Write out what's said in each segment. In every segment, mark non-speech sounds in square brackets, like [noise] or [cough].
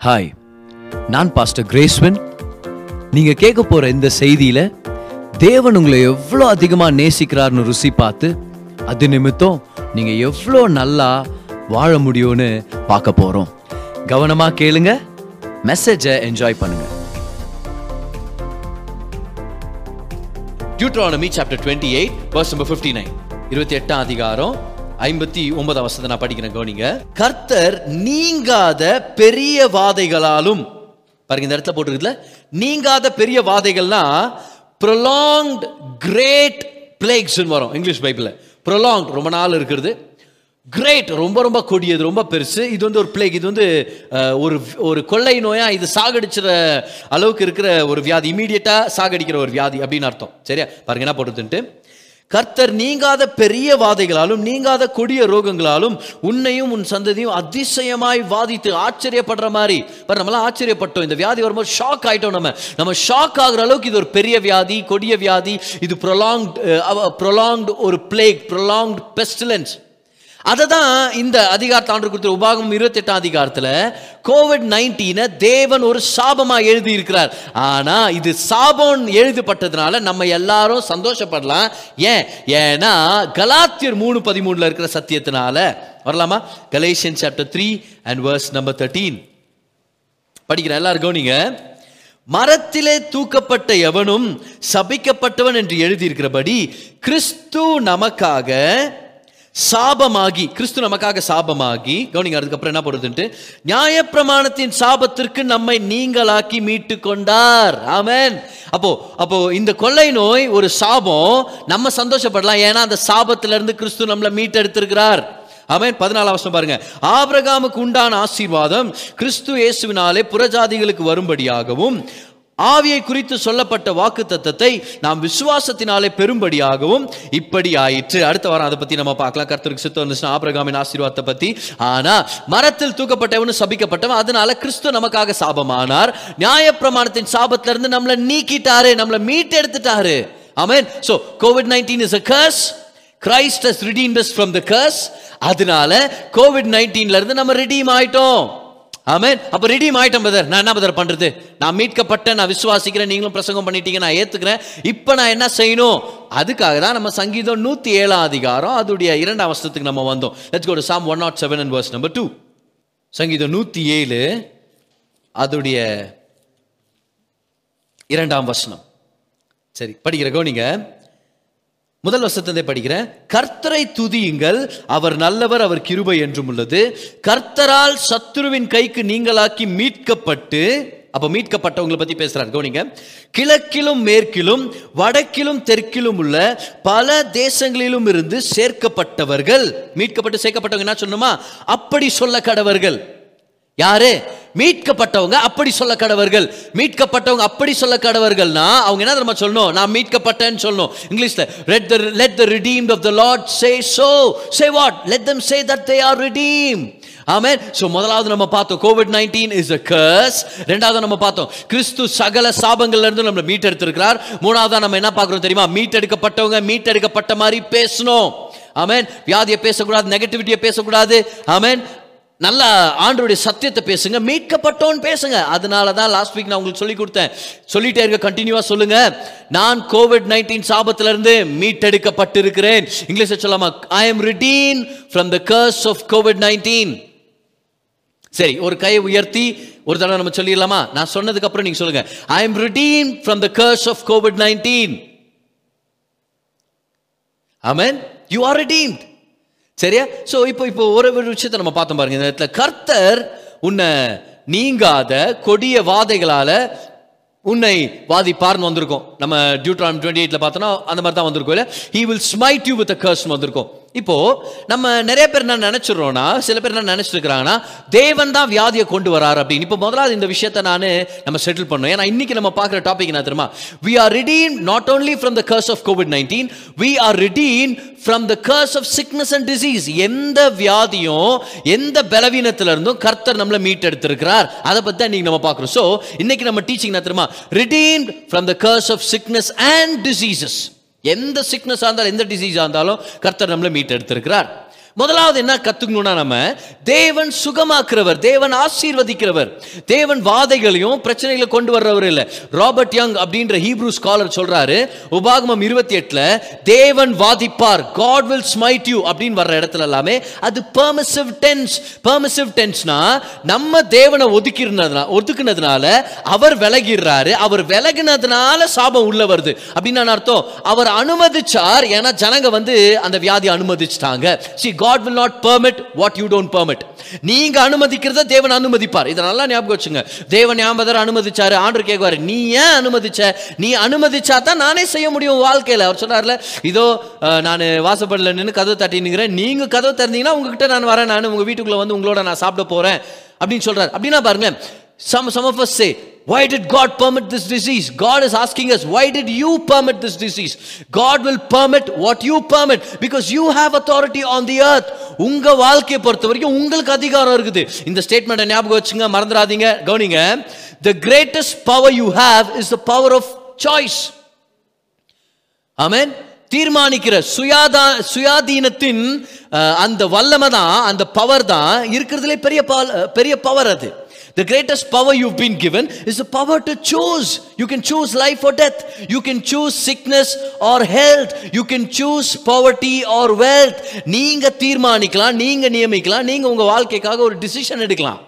Hi நான் pastor கிரேஸ்வன் நீங்க கேட்க போற இந்த செய்தியில தேவன் உங்களை எவ்வளோ அதிகமா நேசிக்கிறார்னு ருசி பார்த்து அது நிமித்தம் நீங்க எவ்வளோ நல்லா வாழ முடியும்னு பார்க்க போறோம். கவனமா கேளுங்க மெசேஜை என்ஜாய் பண்ணுங்க. Deuteronomy chapter twenty eight verse number fifty nine இருபத்தி எட்டாம் அதிகாரம் ஐம்பத்தி ஒன்பதாம் வசத்தை நான் படிக்கிறேன் கவனிங்க. கர்த்தர் நீங்காத பெரிய வாதைகளாலும் பாருங்க இந்த இடத்துல போட்டுருக்குதுல நீங்காத பெரிய வாதைகள்னா ப்ரொலாங்ட் கிரேட் பிளேக்ஸ்னு வரும் இங்கிலீஷ் பைபிளில். ப்ரொலாங் ரொம்ப நாள் இருக்கிறது. கிரேட் ரொம்ப ரொம்ப கொடியது ரொம்ப பெருசு. இது வந்து ஒரு பிளேக் இது வந்து ஒரு ஒரு கொள்ளை நோயாக இது சாகடிச்சிற அளவுக்கு இருக்கிற ஒரு வியாதி இமீடியட்டாக சாகடிக்கிற ஒரு வியாதி அப்படின்னு அர்த்தம். சரியா? பாருங்க என்ன போட்டுட்டு கர்த்தர் நீங்காத பெரிய வாதைகளாலும் நீங்காத கொடிய ரோகங்களாலும் உன்னையும் உன் சந்ததியும் அதிசயமாய் வாதித்து ஆச்சரியப்படுற மாதிரி. பாரு நம்மளாம் ஆச்சரியப்பட்டோம். இந்த வியாதி வரும்போது ஷாக் ஆயிட்டோம் நம்ம. நம்ம ஷாக் ஆகுற அளவுக்கு இது ஒரு பெரிய வியாதி கொடிய வியாதி. இது ப்ரொலாங்ட் ப்ரொலாங்ட் ஒரு பிளேக் ப்ரொலாங்ட் பெஸ்டிலன்ஸ் அதை தான் இந்த அதிகாரத்தை ஆண்டு கொடுத்த உபாகம் இருபத்தெட்டாம் அதிகாரத்தில் கோவிட் நைன்டீனை தேவன் ஒரு சாபமாக எழுதி இருக்கிறார் ஆனால் இது சாபம் எழுதப்பட்டதுனால நம்ம எல்லாரும் சந்தோஷப்படலாம். ஏன்? ஏன்னா கலாத்தியர் மூணு பதிமூணுல இருக்கிற சத்தியத்தினால வரலாமா? Galatians chapter three and verse number thirteen படிக்கிறேன் எல்லாருக்கும் நீங்கள் மரத்திலே தூக்கப்பட்ட எவனும் சபிக்கப்பட்டவன் என்று எழுதியிருக்கிறபடி கிறிஸ்து நமக்காக சாபமாகி கிறிஸ்து நமக்காக சாபமாகி கவனிங்க அதுக்கப்புறம் என்ன போடுதுன்ட்டு நியாயப்பிரமாணத்தின் சாபத்திற்கு நம்மை நீங்களாக்கி மீட்டு கொண்டார். ஆமேன். அப்போ அப்போ இந்த கொள்ளை நோய் ஒரு சாபம் நம்ம சந்தோஷப்படலாம். ஏன்னா அந்த சாபத்திலிருந்து கிறிஸ்து நம்மளை மீட்டெடுத்திருக்கிறார். அவன் பதினாலாம் வருஷம் பாருங்க. ஆபிரகாமுக்கு உண்டான ஆசீர்வாதம் கிறிஸ்து இயேசுவினாலே புறஜாதிகளுக்கு வரும்படியாகவும் ஆவியை குறித்து சொல்லப்பட்ட வாக்கு தத்தத்தை நாம் விசுவாசத்தினாலே பெரும்படியாகவும் இப்படி ஆயிற்று அடுத்த வாரம் அதை பத்தி நம்ம பார்க்கலாம். கர்த்தருக்கு சித்தம் இருந்துச்சுன்னா ஆபிரகாமின் ஆசீர்வாதத்தை பத்தி. ஆனா மரத்தில் தூக்கப்பட்டவனு சபிக்கப்பட்டவன் அதனால கிறிஸ்து நமக்காக சாபமானார். நியாயப்பிரமாணத்தின் சாபத்துல இருந்து நம்மளை நீக்கிட்டாரு நம்மளை மீட்டெடுத்துட்டாரு. Amen so COVID nineteen is a curse Christ has redeemed us from the curse அதனால கோவிட் நைன்டீன்ல இருந்து நம்ம ரிடீம் ஆயிட்டோம். ஆமேன். அப்போ ரெடியும் ஆயிட்டேன் பதர் நான் என்ன பதர் பண்ணுறது நான் மீட்கப்பட்டேன் நான் விசுவாசிக்கிறேன் நீங்களும் பிரசங்கம் பண்ணிட்டீங்க நான் ஏற்றுக்கிறேன் இப்போ நான் என்ன செய்யணும்? அதுக்காக தான் நம்ம சங்கீதம் நூற்றி ஏழாம் அதிகாரம் அதோடைய இரண்டாம் வருஷத்துக்கு நம்ம வந்தோம். Let's go to Psalm one naught seven and verse number two சங்கீதம் நூற்றி ஏழு அதோடைய இரண்டாம் வசனம். சரி படிக்கிறக்கோ நீங்கள் முதல் வசத்தை படிக்கிறேன். கர்த்தரை துதியுங்கள் அவர் நல்லவர் அவர் கிருபை என்றும் உள்ளது. கர்த்தரால் சத்துருவின் கைக்கு நீங்களாக்கி மீட்கப்பட்டு அப்ப மீட்கப்பட்டவங்களை பத்தி பேசுறாரு கவனிங்க. கிழக்கிலும் மேற்கிலும் வடக்கிலும் தெற்கிலும் உள்ள பல தேசங்களிலும் இருந்து சேர்க்கப்பட்டவர்கள். மீட்கப்பட்டு சேர்க்கப்பட்டவங்க என்ன சொன்னோமா அப்படி சொல்ல கடவர்கள். யாரு? மீட்கப்பட்டவங்க அப்படி சொல்ல கடவர்கள். மீட்கப்பட்டவங்க அப்படி சொல்ல கடவர்கள்னா அவங்க என்ன தெரியுமா சொல்லணும்? நான் மீட்கப்பட்டேன்னு சொல்லணும். இங்கிலீஷ்ல let the let the redeem of the Lord say so say what let them say that they are redeem amen so முதலாவது நம்ம பார்த்தோம் COVID nineteen is a curse ரெண்டாவது நம்ம பார்த்தோம் கிறிஸ்து சகல சாபங்கள்ல இருந்து நம்மளை மீட்டெடுத்திருக்கிறார். மூணாவதாக நம்ம என்ன பார்க்குறோம் தெரியுமா? மீட்டெடுக்கப்பட்டவங்க மீட்டெடுக்கப்பட்ட மாதிரி பேசணும். ஆமேன் வியாதியை பேசக்கூடாது நெகட்டிவிட்டியை பேசக்கூடாது. ஆமேன் நல்ல ஆண்டருடைய சத்தியத்தை பேசுங்க மீட்கப்பட்டோன்னு பேசுங்க. அதனால தான் லாஸ்ட் வீக் நான் உங்களுக்கு சொல்லி கொடுத்தேன். சொல்லிட்டே இருக்க கண்டினியூவா சொல்லுங்க. நான் கோவிட் நைன்டீன் சாபத்துல இருந்து மீட்டெடுக்கப்பட்டிருக்கிறேன். இங்கிலீஷ்ல சொல்லாமா I am redeemed from the curse of COVID nineteen சரி ஒரு கையை உயர்த்தி ஒரு தடவை நம்ம சொல்லிடலாமா? நான் சொன்னதுக்கு அப்புறம் நீங்க சொல்லுங்க. I am redeemed from the curse of COVID nineteen amen you are redeemed. சரியா? ஸோ இப்போ இப்போ ஒரு ஒரு விஷயத்தை நம்ம பார்த்தோம் பாருங்க. இந்த இடத்துல கர்த்தர் உன்னை நீங்காத கொடிய வாதைகளால் உன்னை வாதிப்பார்னு வந்திருக்கோம். நம்ம டியூட்ராம் டுவெண்ட்டி எயிட்ல பார்த்தோன்னா அந்த மாதிரி தான் வந்திருக்கோம் இல்லை he will smite you with curse வந்திருக்கோம். இப்போ நம்ம நிறைய பேர் என்ன நினைச்சிடுறோம்னா சில பேர் என்ன நினைச்சிட்டு தேவன் தான் வியாதியை கொண்டு வராரு அப்படின்னு. இப்போ முதலாவது இந்த விஷயத்தை நான் நம்ம செட்டில் பண்ணோம் ஏன்னா இன்னைக்கு நம்ம பார்க்குற டாபிக் என்ன தெரியுமா? We are redeem not only from the curse of COVID nineteen we are redeem from the curse of sickness and disease எந்த வியாதியும் எந்த பலவீனத்திலிருந்தும் கர்த்தர் நம்மளை மீட்டெடுத்திருக்கிறார். அதை பற்றி தான் இன்னைக்கு நம்ம பார்க்குறோம். ஸோ இன்னைக்கு நம்ம டீச்சிங் என்ன தெரியுமா? Redeem from the curse of sickness and diseases எந்த சிக்னஸாக இருந்தாலும் எந்த டிசீஸாக இருந்தாலும் கர்த்தர் நம்மளை மீட்டெடுத்திருக்கிறார். முதலாவது என்ன கத்துக்கணும்னா நம்ம தேவன் சுகமாக்குறவர் தேவன் ஆசீர்வதிக்கிறவர். தேவன் வாதைகளையும் பிரச்சனைகளை கொண்டு வர்றவர் இல்லை. ராபர்ட் யங் அப்படின்ற ஹீப்ரூ ஸ்காலர் சொல்றாரு உபாகமம் இருபத்தி எட்டுல தேவன் வாதிப்பார் காட் வில் ஸ்மைட் யூ அப்படின்னு வர்ற இடத்துல எல்லாமே அது பெர்மிசிவ் டென்ஸ் பெர்மிசிவ் டென்ஸ்னா நம்ம தேவனை ஒதுக்கிருந்ததுனா ஒதுக்குனதுனால அவர் விலகிடுறாரு. அவர் விலகினதுனால சாபம் உள்ள வருது. அப்படின்னு அர்த்தம்? அவர் அனுமதிச்சார் ஏன்னா ஜனங்க வந்து அந்த வியாதி அனுமதிச்சிட்டாங்க. See God will not permit what you don't permit நீங்க அனுமதிக்கிறத தேவன் அனுமதிப்பார். இதை நல்லா ஞாபகம் வச்சுங்க. தேவன் ஞாபகர் அனுமதிச்சாரு. ஆண்டு கேட்குவாரு நீ ஏன் அனுமதிச்ச? நீ அனுமதிச்சா தான் நானே செய்ய முடியும் வாழ்க்கையில். அவர் சொன்னார்ல இதோ நான் வாசப்படல நின்று கதவு தட்டி நிற்கிறேன் நீங்க கதவு திறந்தீங்கன்னா உங்ககிட்ட நான் வரேன். நான் உங்க வீட்டுக்குள்ள வந்து உங்களோட நான் சாப்பிட போறேன். அப்படின்னு சொல்றாரு. அப்படின்னா பாருங்க Some, some of us say, why did God permit this disease? God is asking us, why did you permit this disease? God will permit what you permit because you have authority on the earth. உங்க வாழ்க்கையை பொறுத்த வரைக்கும் உங்களுக்கு அதிகாரம் இருக்குது இந்த ஸ்டேட்மெண்ட்டை ஞாபகம் வச்சுங்க மறந்துடாதீங்க கவனிங்க the greatest power you have is the power of choice amen தீர்மானிக்கிற சுயாதா சுயாதீனத்தின் அந்த வல்லமை தான் அந்த பவர் தான் இருக்கிறதுலே பெரிய பெரிய பவர் அது The greatest power you've been given is the power to choose. You can choose life or death. You can choose sickness or health. You can choose poverty or wealth. நீங்க தீர்மானிக்கலாம் நீங்க நியமிக்கலாம் நீங்க உங்க வாழ்க்கைக்காக ஒரு டிசிஷன் எடுக்கலாம்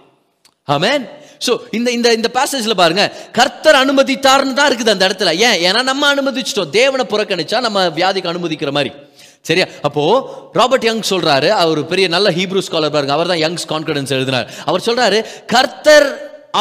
ஆமென் so இந்த இந்த இந்த பேசேஜ்ல பாருங்க கர்த்தர் அனுமதித்தார்னு தான் இருக்குது அந்த இடத்துல ஏன் ஏன்னா நம்ம அனுமதிச்சிட்டோம் தேவனை புறக்கணிச்சா நம்ம வியாதிக்கு அனுமதிக்கிற மாதிரி சரியா? அப்போ ராபர்ட் யங் சொல்றாரு அவர் பெரிய நல்ல ஹீப்ரூ ஸ்காலர் பாருங்க அவர் தான் யங்ஸ் கான்ஃபிடன்ஸ் எழுதினார். அவர் சொல்றாரு கர்த்தர்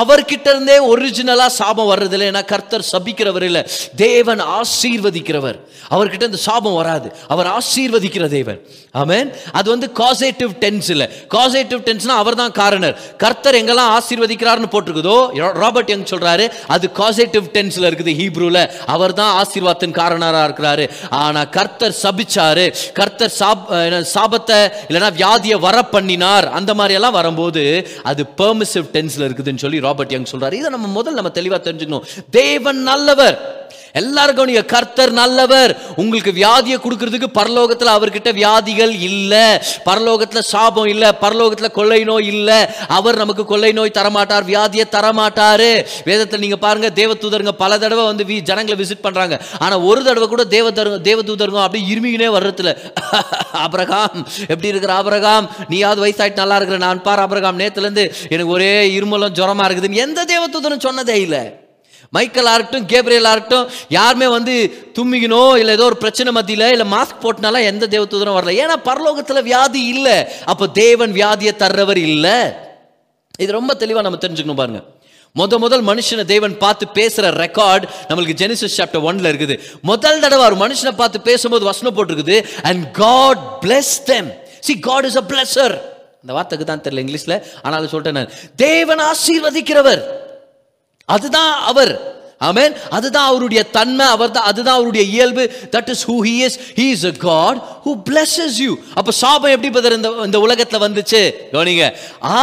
அவர்கிட்ட இருந்தே ஒரிஜினலா சாபம் வர்றது இல்லை ஏன்னா கர்த்தர் சபிக்கிறவர் இல்லை. தேவன் ஆசீர்வதிக்கிறவர். அவர்கிட்ட இந்த சாபம் வராது. அவர் ஆசீர்வதிக்கிற தேவன். ஆமேன் அது வந்து காசேட்டிவ் டென்ஸ் இல்லை. காசேட்டிவ் டென்ஸ்னா அவர் தான் காரணர். கர்த்தர் எங்கெல்லாம் ஆசீர்வதிக்கிறார்னு போட்டிருக்குதோ ராபர்ட் யங் சொல்றாரு அது காசேட்டிவ் டென்ஸ்ல இருக்குது ஹீப்ரூல அவர் தான் ஆசீர்வாதத்தின் காரணராக இருக்கிறாரு. ஆனா கர்த்தர் சபிச்சாரு. கர்த்தர் சாப் என்ன, சாபத்தை இல்லைன்னா வியாதியை வர பண்ணினார் அந்த மாதிரி எல்லாம் வரும்போது அது பெர்மிசிவ் டென்ஸ்ல இருக்குதுன்னு சொல்லி ராபர்ட் யங் சொல்றாரு. இதை நம்ம முதல்ல நம்ம தெளிவா தெரிஞ்சுக்கணும். தேவன் நல்லவர். எல்லாருக்கும் நீங்க கர்த்தர் நல்லவர். உங்களுக்கு வியாதியை கொடுக்கறதுக்கு பரலோகத்தில் அவர்கிட்ட வியாதிகள் இல்லை. பரலோகத்தில் சாபம் இல்லை. பரலோகத்தில் கொள்ளை நோய் இல்லை. அவர் நமக்கு கொள்ளை நோய் தரமாட்டார் வியாதியை தரமாட்டாரு. வேதத்தில் நீங்க பாருங்க தேவதூதருங்க பல தடவை வந்து வி- ஜனங்களை விசிட் பண்றாங்க. ஆனால் ஒரு தடவை கூட தேவதருங்க தேவதூதருங்க அப்படியே இருமிகினே வர்றதுல. [laughs] அபரகாம் எப்படி இருக்கிற அபரகாம்? நீயாவது வயசாயிட்டு நல்லா இருக்கிற நான் பார் அபரகாம். நேற்றுலேருந்து எனக்கு ஒரே இருமலும் ஜுரமா இருக்குதுன்னு எந்த தேவதூதரும் சொன்னதே இல்லை. மைக்கேல் ஆகட்டும் கேப்ரியல் ஆகட்டும் யாருமே வந்து தும்மிக்கணும் இல்லை ஏதோ ஒரு பிரச்சனை மத்தியில் இல்லை மாஸ்க் போட்டனால எந்த தேவதூதரும் வரல. ஏன்னா பரலோகத்தில் வியாதி இல்லை. அப்போ தேவன் வியாதியை தர்றவர் இல்லை. இது ரொம்ப தெளிவாக நம்ம தெரிஞ்சுக்கணும் பாருங்க. முத முதல் மனுஷனை தேவன் பார்த்து பேசுகிற ரெக்கார்ட் நம்மளுக்கு ஜெனிசஸ் சாப்டர் ஒன்ல இருக்குது. முதல் தடவை ஒரு மனுஷனை பார்த்து பேசும்போது வசனம் போட்டிருக்குது. And God bless them see God is a blesser இந்த வார்த்தைக்கு தான் தெரியல இங்கிலீஷில். ஆனாலும் சொல்லிட்டேன் நான். தேவன் ஆசீர்வதிக்கிறவர். அதுதான் அவர். ஆமேன் அதுதான் அவருடைய தன்மை அவர் தான் அதுதான் அவருடைய இயல்பு. That is who he is he is a God who blesses you அப்ப சாபம் எப்படி பதர் இந்த இந்த உலகத்துல வந்துச்சு? கவனிங்க.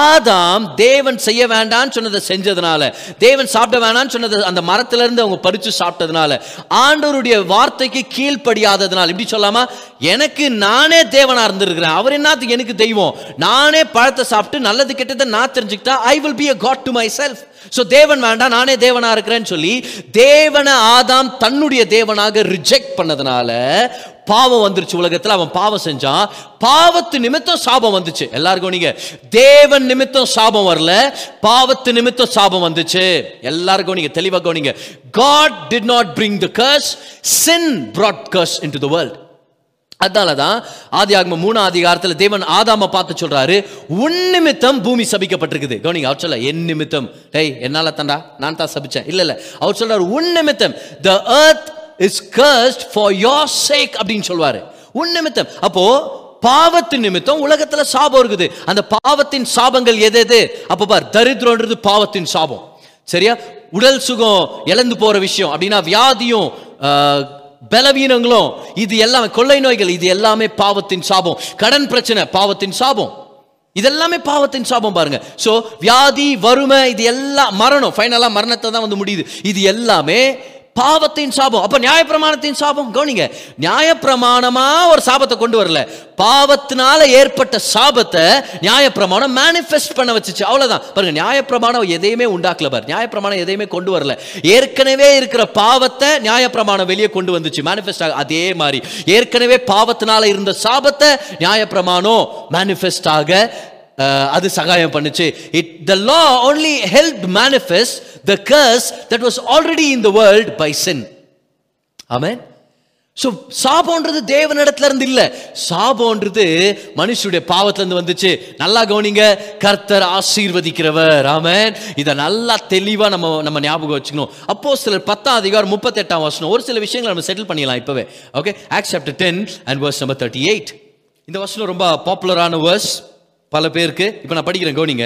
ஆதாம் தேவன் செய்ய வேண்டாம்னு சொன்னதை செஞ்சதுனால தேவன் சாப்பிட வேணாம்னு சொன்னது அந்த மரத்துல இருந்து அவங்க பறிச்சு சாப்பிட்டதுனால ஆண்டவருடைய வார்த்தைக்கு கீழ்ப்படியாததுனால இப்படி சொல்லாமா? எனக்கு நானே தேவனா இருந்திருக்கிறேன். அவர் என்னத்துக்கு எனக்கு தெய்வம். நானே பழத்தை சாப்பிட்டு நல்லது கெட்டதை நான் தெரிஞ்சுக்கிட்டா I will be a God to myself so தேவன் வேண்டாம் நானே தேவனாக இருக்கிறேன்னு சொல்லி தேவனை ஆதாம் தன்னுடைய தேவனாக ரிஜெக்ட் பண்ணதுனால பாவம் வந்துருச்சு உலகத்தில். அவன் பாவம் செஞ்சான். பாவத்து நிமித்தம் சாபம் வந்துச்சு. எல்லாருக்கும் நீங்க தேவன் நிமித்தம் சாபம் வரல பாவத்து நிமித்தம் சாபம் வந்துச்சு. எல்லாருக்கும் நீங்க தெளிவாக கவனிங்க. Did not bring the curse sin brought curse into the world அதனால தான் ஆதி ஆகம மூணாம் அதிகாரத்தில் தேவன் ஆதாம பார்த்து சொல்றாரு உன் நிமித்தம் பூமி சபிக்கப்பட்டிருக்குது. கவனிங்க அவர் சொல்ல என் நிமித்தம். டேய் என்னால தான்டா நான் தான் சபிச்சேன். இல்ல இல்ல அவர் சொல்றாரு உன் நிமித்தம் the earth is cursed for your sake அப்படின்னு சொல்வாரு. உன் நிமித்தம். அப்போ பாவத்தின் நிமித்தம் உலகத்துல சாபம் இருக்குது. அந்த பாவத்தின் சாபங்கள் எது எது? அப்போ பார் தரித்திரன்றது பாவத்தின் சாபம். சரியா? உடல் சுகம் இழந்து போற விஷயம் அப்படின்னா வியாதியும் பலவீனங்களும் இது எல்லாமே கொள்ளை நோய்கள் இது எல்லாமே பாவத்தின் சாபம். கடன் பிரச்சனை பாவத்தின் சாபம். இதெல்லாமே பாவத்தின் சாபம் பாருங்க. சோ வியாதி வறுமை இது எல்லாம் மரணம். ஃபைனலா மரணத்தை தான் வந்து முடியுது. இது எல்லாமே பாவத்தின் சாபம். அப்ப நியாயப்பிரமாணத்தின் சாபம்? கவனிங்க நியாயப்பிரமாணமா ஒரு சாபத்தை கொண்டு வரல. பாவத்தினால ஏற்பட்ட சாபத்தை நியாயப்பிரமாணம் மேனிஃபெஸ்ட் பண்ண வச்சுச்சு. அவ்வளவுதான். பாருங்க நியாயப்பிரமாணம் எதையுமே உண்டாக்கல பாரு. நியாயப்பிரமாணம் எதையுமே கொண்டு வரல. ஏற்கனவே இருக்கிற பாவத்தை நியாயப்பிரமாணம் வெளியே கொண்டு வந்துச்சு. மேனிஃபெஸ்ட் ஆக அதே மாதிரி. ஏற்கனவே பாவத்தினால இருந்த சாபத்தை நியாயப்பிரமாணம் மேனிஃபெஸ்ட் ஆக அது சகாயம் பண்ணுச்சு. It the law only help manifest the curse that was already in the world by sin amen so சாபம்ன்றது தேவனிடத்துல இருந்து இல்லை. சாபம்ன்றது மனுஷனுடைய பாவத்திலேருந்து வந்துச்சு. நல்லா கவனிங்க. கர்த்தர் ஆசீர்வதிக்கிறவர். ஆமன் இதை நல்லா தெளிவாக நம்ம நம்ம ஞாபகம் வச்சுக்கணும். அப்போ சிலர் பத்தாம் அதிகாரம் முப்பத்தெட்டாம் வசனம். ஒரு சில விஷயங்களை நம்ம செட்டில் பண்ணிடலாம் இப்போவே. Okay act chapter ten and verse number thirty eight இந்த வசனம் ரொம்ப பாப்புலரான வேர்ஸ் பல பேருக்கு. இப்போ நான் படிக்கிறேன் கவனிங்க.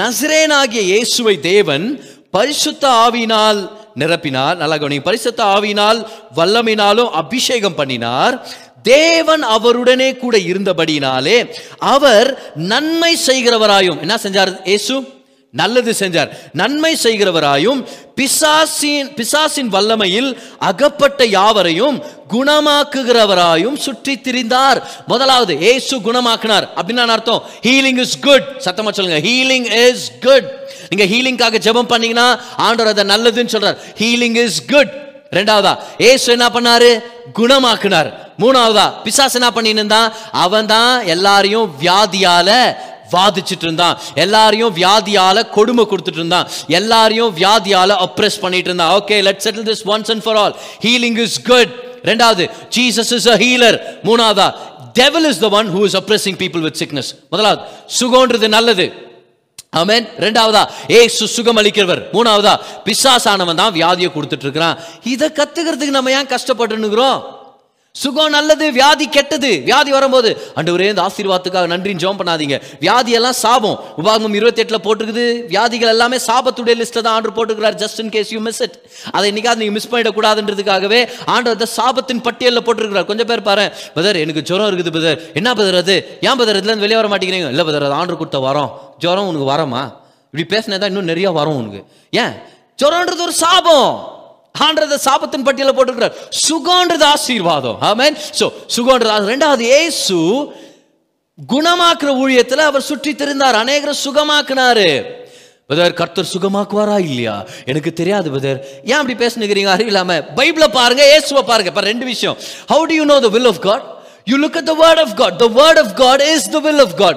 நசரேனாகிய இயேசுவை தேவன் பரிசுத்த ஆவினால் நிரப்பினார். நல்லா கவனிங்க. பரிசுத்த ஆவினால் வல்லமினாலும் அபிஷேகம் பண்ணினார். தேவன் அவருடனே கூட இருந்தபடியினாலே அவர் நன்மை செய்கிறவராயும் என்ன செஞ்சார் இயேசு? நல்லது செஞ்சார். நன்மை செய்கிறவராயும் பிசாசின் பிசாசின் வல்லமையில் அகப்பட்ட யாவரையும் குணமாக்குகிறவராயும் சுற்றி திரிந்தார். முதலாவது ஏசு குணமாக்குனார். அப்படின்னு அர்த்தம். ஹீலிங் இஸ் குட் சத்தமா சொல்லுங்க. ஹீலிங் இஸ் குட் நீங்க ஹீலிங்காக ஜெபம் பண்ணீங்கன்னா ஆண்டவர் அதை நல்லதுன்னு சொல்றார். ஹீலிங் இஸ் குட் ரெண்டாவதா ஏசு என்ன பண்ணாரு? குணமாக்குனார். மூணாவதா பிசாசு என்ன பண்ணின்னு அவன் தான் எல்லாரையும் வியாதியால வாதிச்சிட்டு இருந்தான். எல்லாரையும் வியாதியால கொடுமை கொடுத்துட்டு இருந்தான். எல்லாரையும் வியாதியால அப்ரெஸ் பண்ணிட்டு இருந்தான். Okay let settle this once and for all healing is good ரெண்டாவது ஜீசஸ் இஸ் அ ஹீலர் மூணாவதா devil is the one who is oppressing people with sickness முதலாவது சுகம்ன்றது நல்லது. ஆமேன் ரெண்டாவதா ஏ சுகம் அளிக்கிறவர். மூணாவதா பிசாசானவன் தான் வியாதியை கொடுத்துட்டு இருக்கிறான். இதை கத்துக்கிறதுக்கு நம்ம ஏன் கஷ்டப்பட்டுனுக்குறோம் சுகம் நல்லது வியாதி கெட்டது. வியாதி வரும்போது ஆண்டவரே இந்த ஆசீர்வாதத்துக்காக நன்றின்னு ஜோம் பண்ணாதீங்க. வியாதி எல்லாம் சாபம். உபாகமம் இருபத்தி எட்டுல போட்டிருக்குது. வியாதிகள் எல்லாமே சாபத்துடைய லிஸ்ட்ல தான் ஆண்டு போட்டுக்கிறார் just in case you miss it அதை இன்னைக்காவது நீங்க மிஸ் பண்ணிடக்கூடாதுன்றதுக்காகவே ஆண்டு அந்த சாபத்தின் பட்டியலில் போட்டிருக்கிறார். கொஞ்சம் பேர் பாரு பதர் எனக்கு ஜுரம் இருக்குது பதர் என்ன பதர் அது? ஏன் பதர் இதுலருந்து வெளியே வர மாட்டேங்கிறீங்க? இல்லை பதர் அது ஆண்டு கொடுத்த வரோம். ஜுரம் உனக்கு வரமா? இப்படி பேசினதான் இன்னும் நிறைய வரும் உனக்கு. ஏன்? ஜுரம்ன்றது ஒரு சாபம். ஆண்டத சாபத்தின் பட்டியல போட்டிருக்கிறார். சுகம்ன்றது ஆசீர்வாதம். ஆமேன் சோ சுகம்ன்றது ரெண்டாவது ஏசு குணமாக்குற ஊழியத்துல அவர் சுற்றி திரிந்தார். அநேகரை சுகமாக்குனாரு. பதர் கர்த்தர் சுகமாக்குவாரா இல்லையா? எனக்கு தெரியாது பதர் ஏன் அப்படி பேசுனுக்கிறீங்க? அறிவில்லாம. பைபிள பாருங்க ஏசுவை பாருங்க. இப்ப ரெண்டு விஷயம். How do you know the will of God you look at the word of God the word of God is the will of God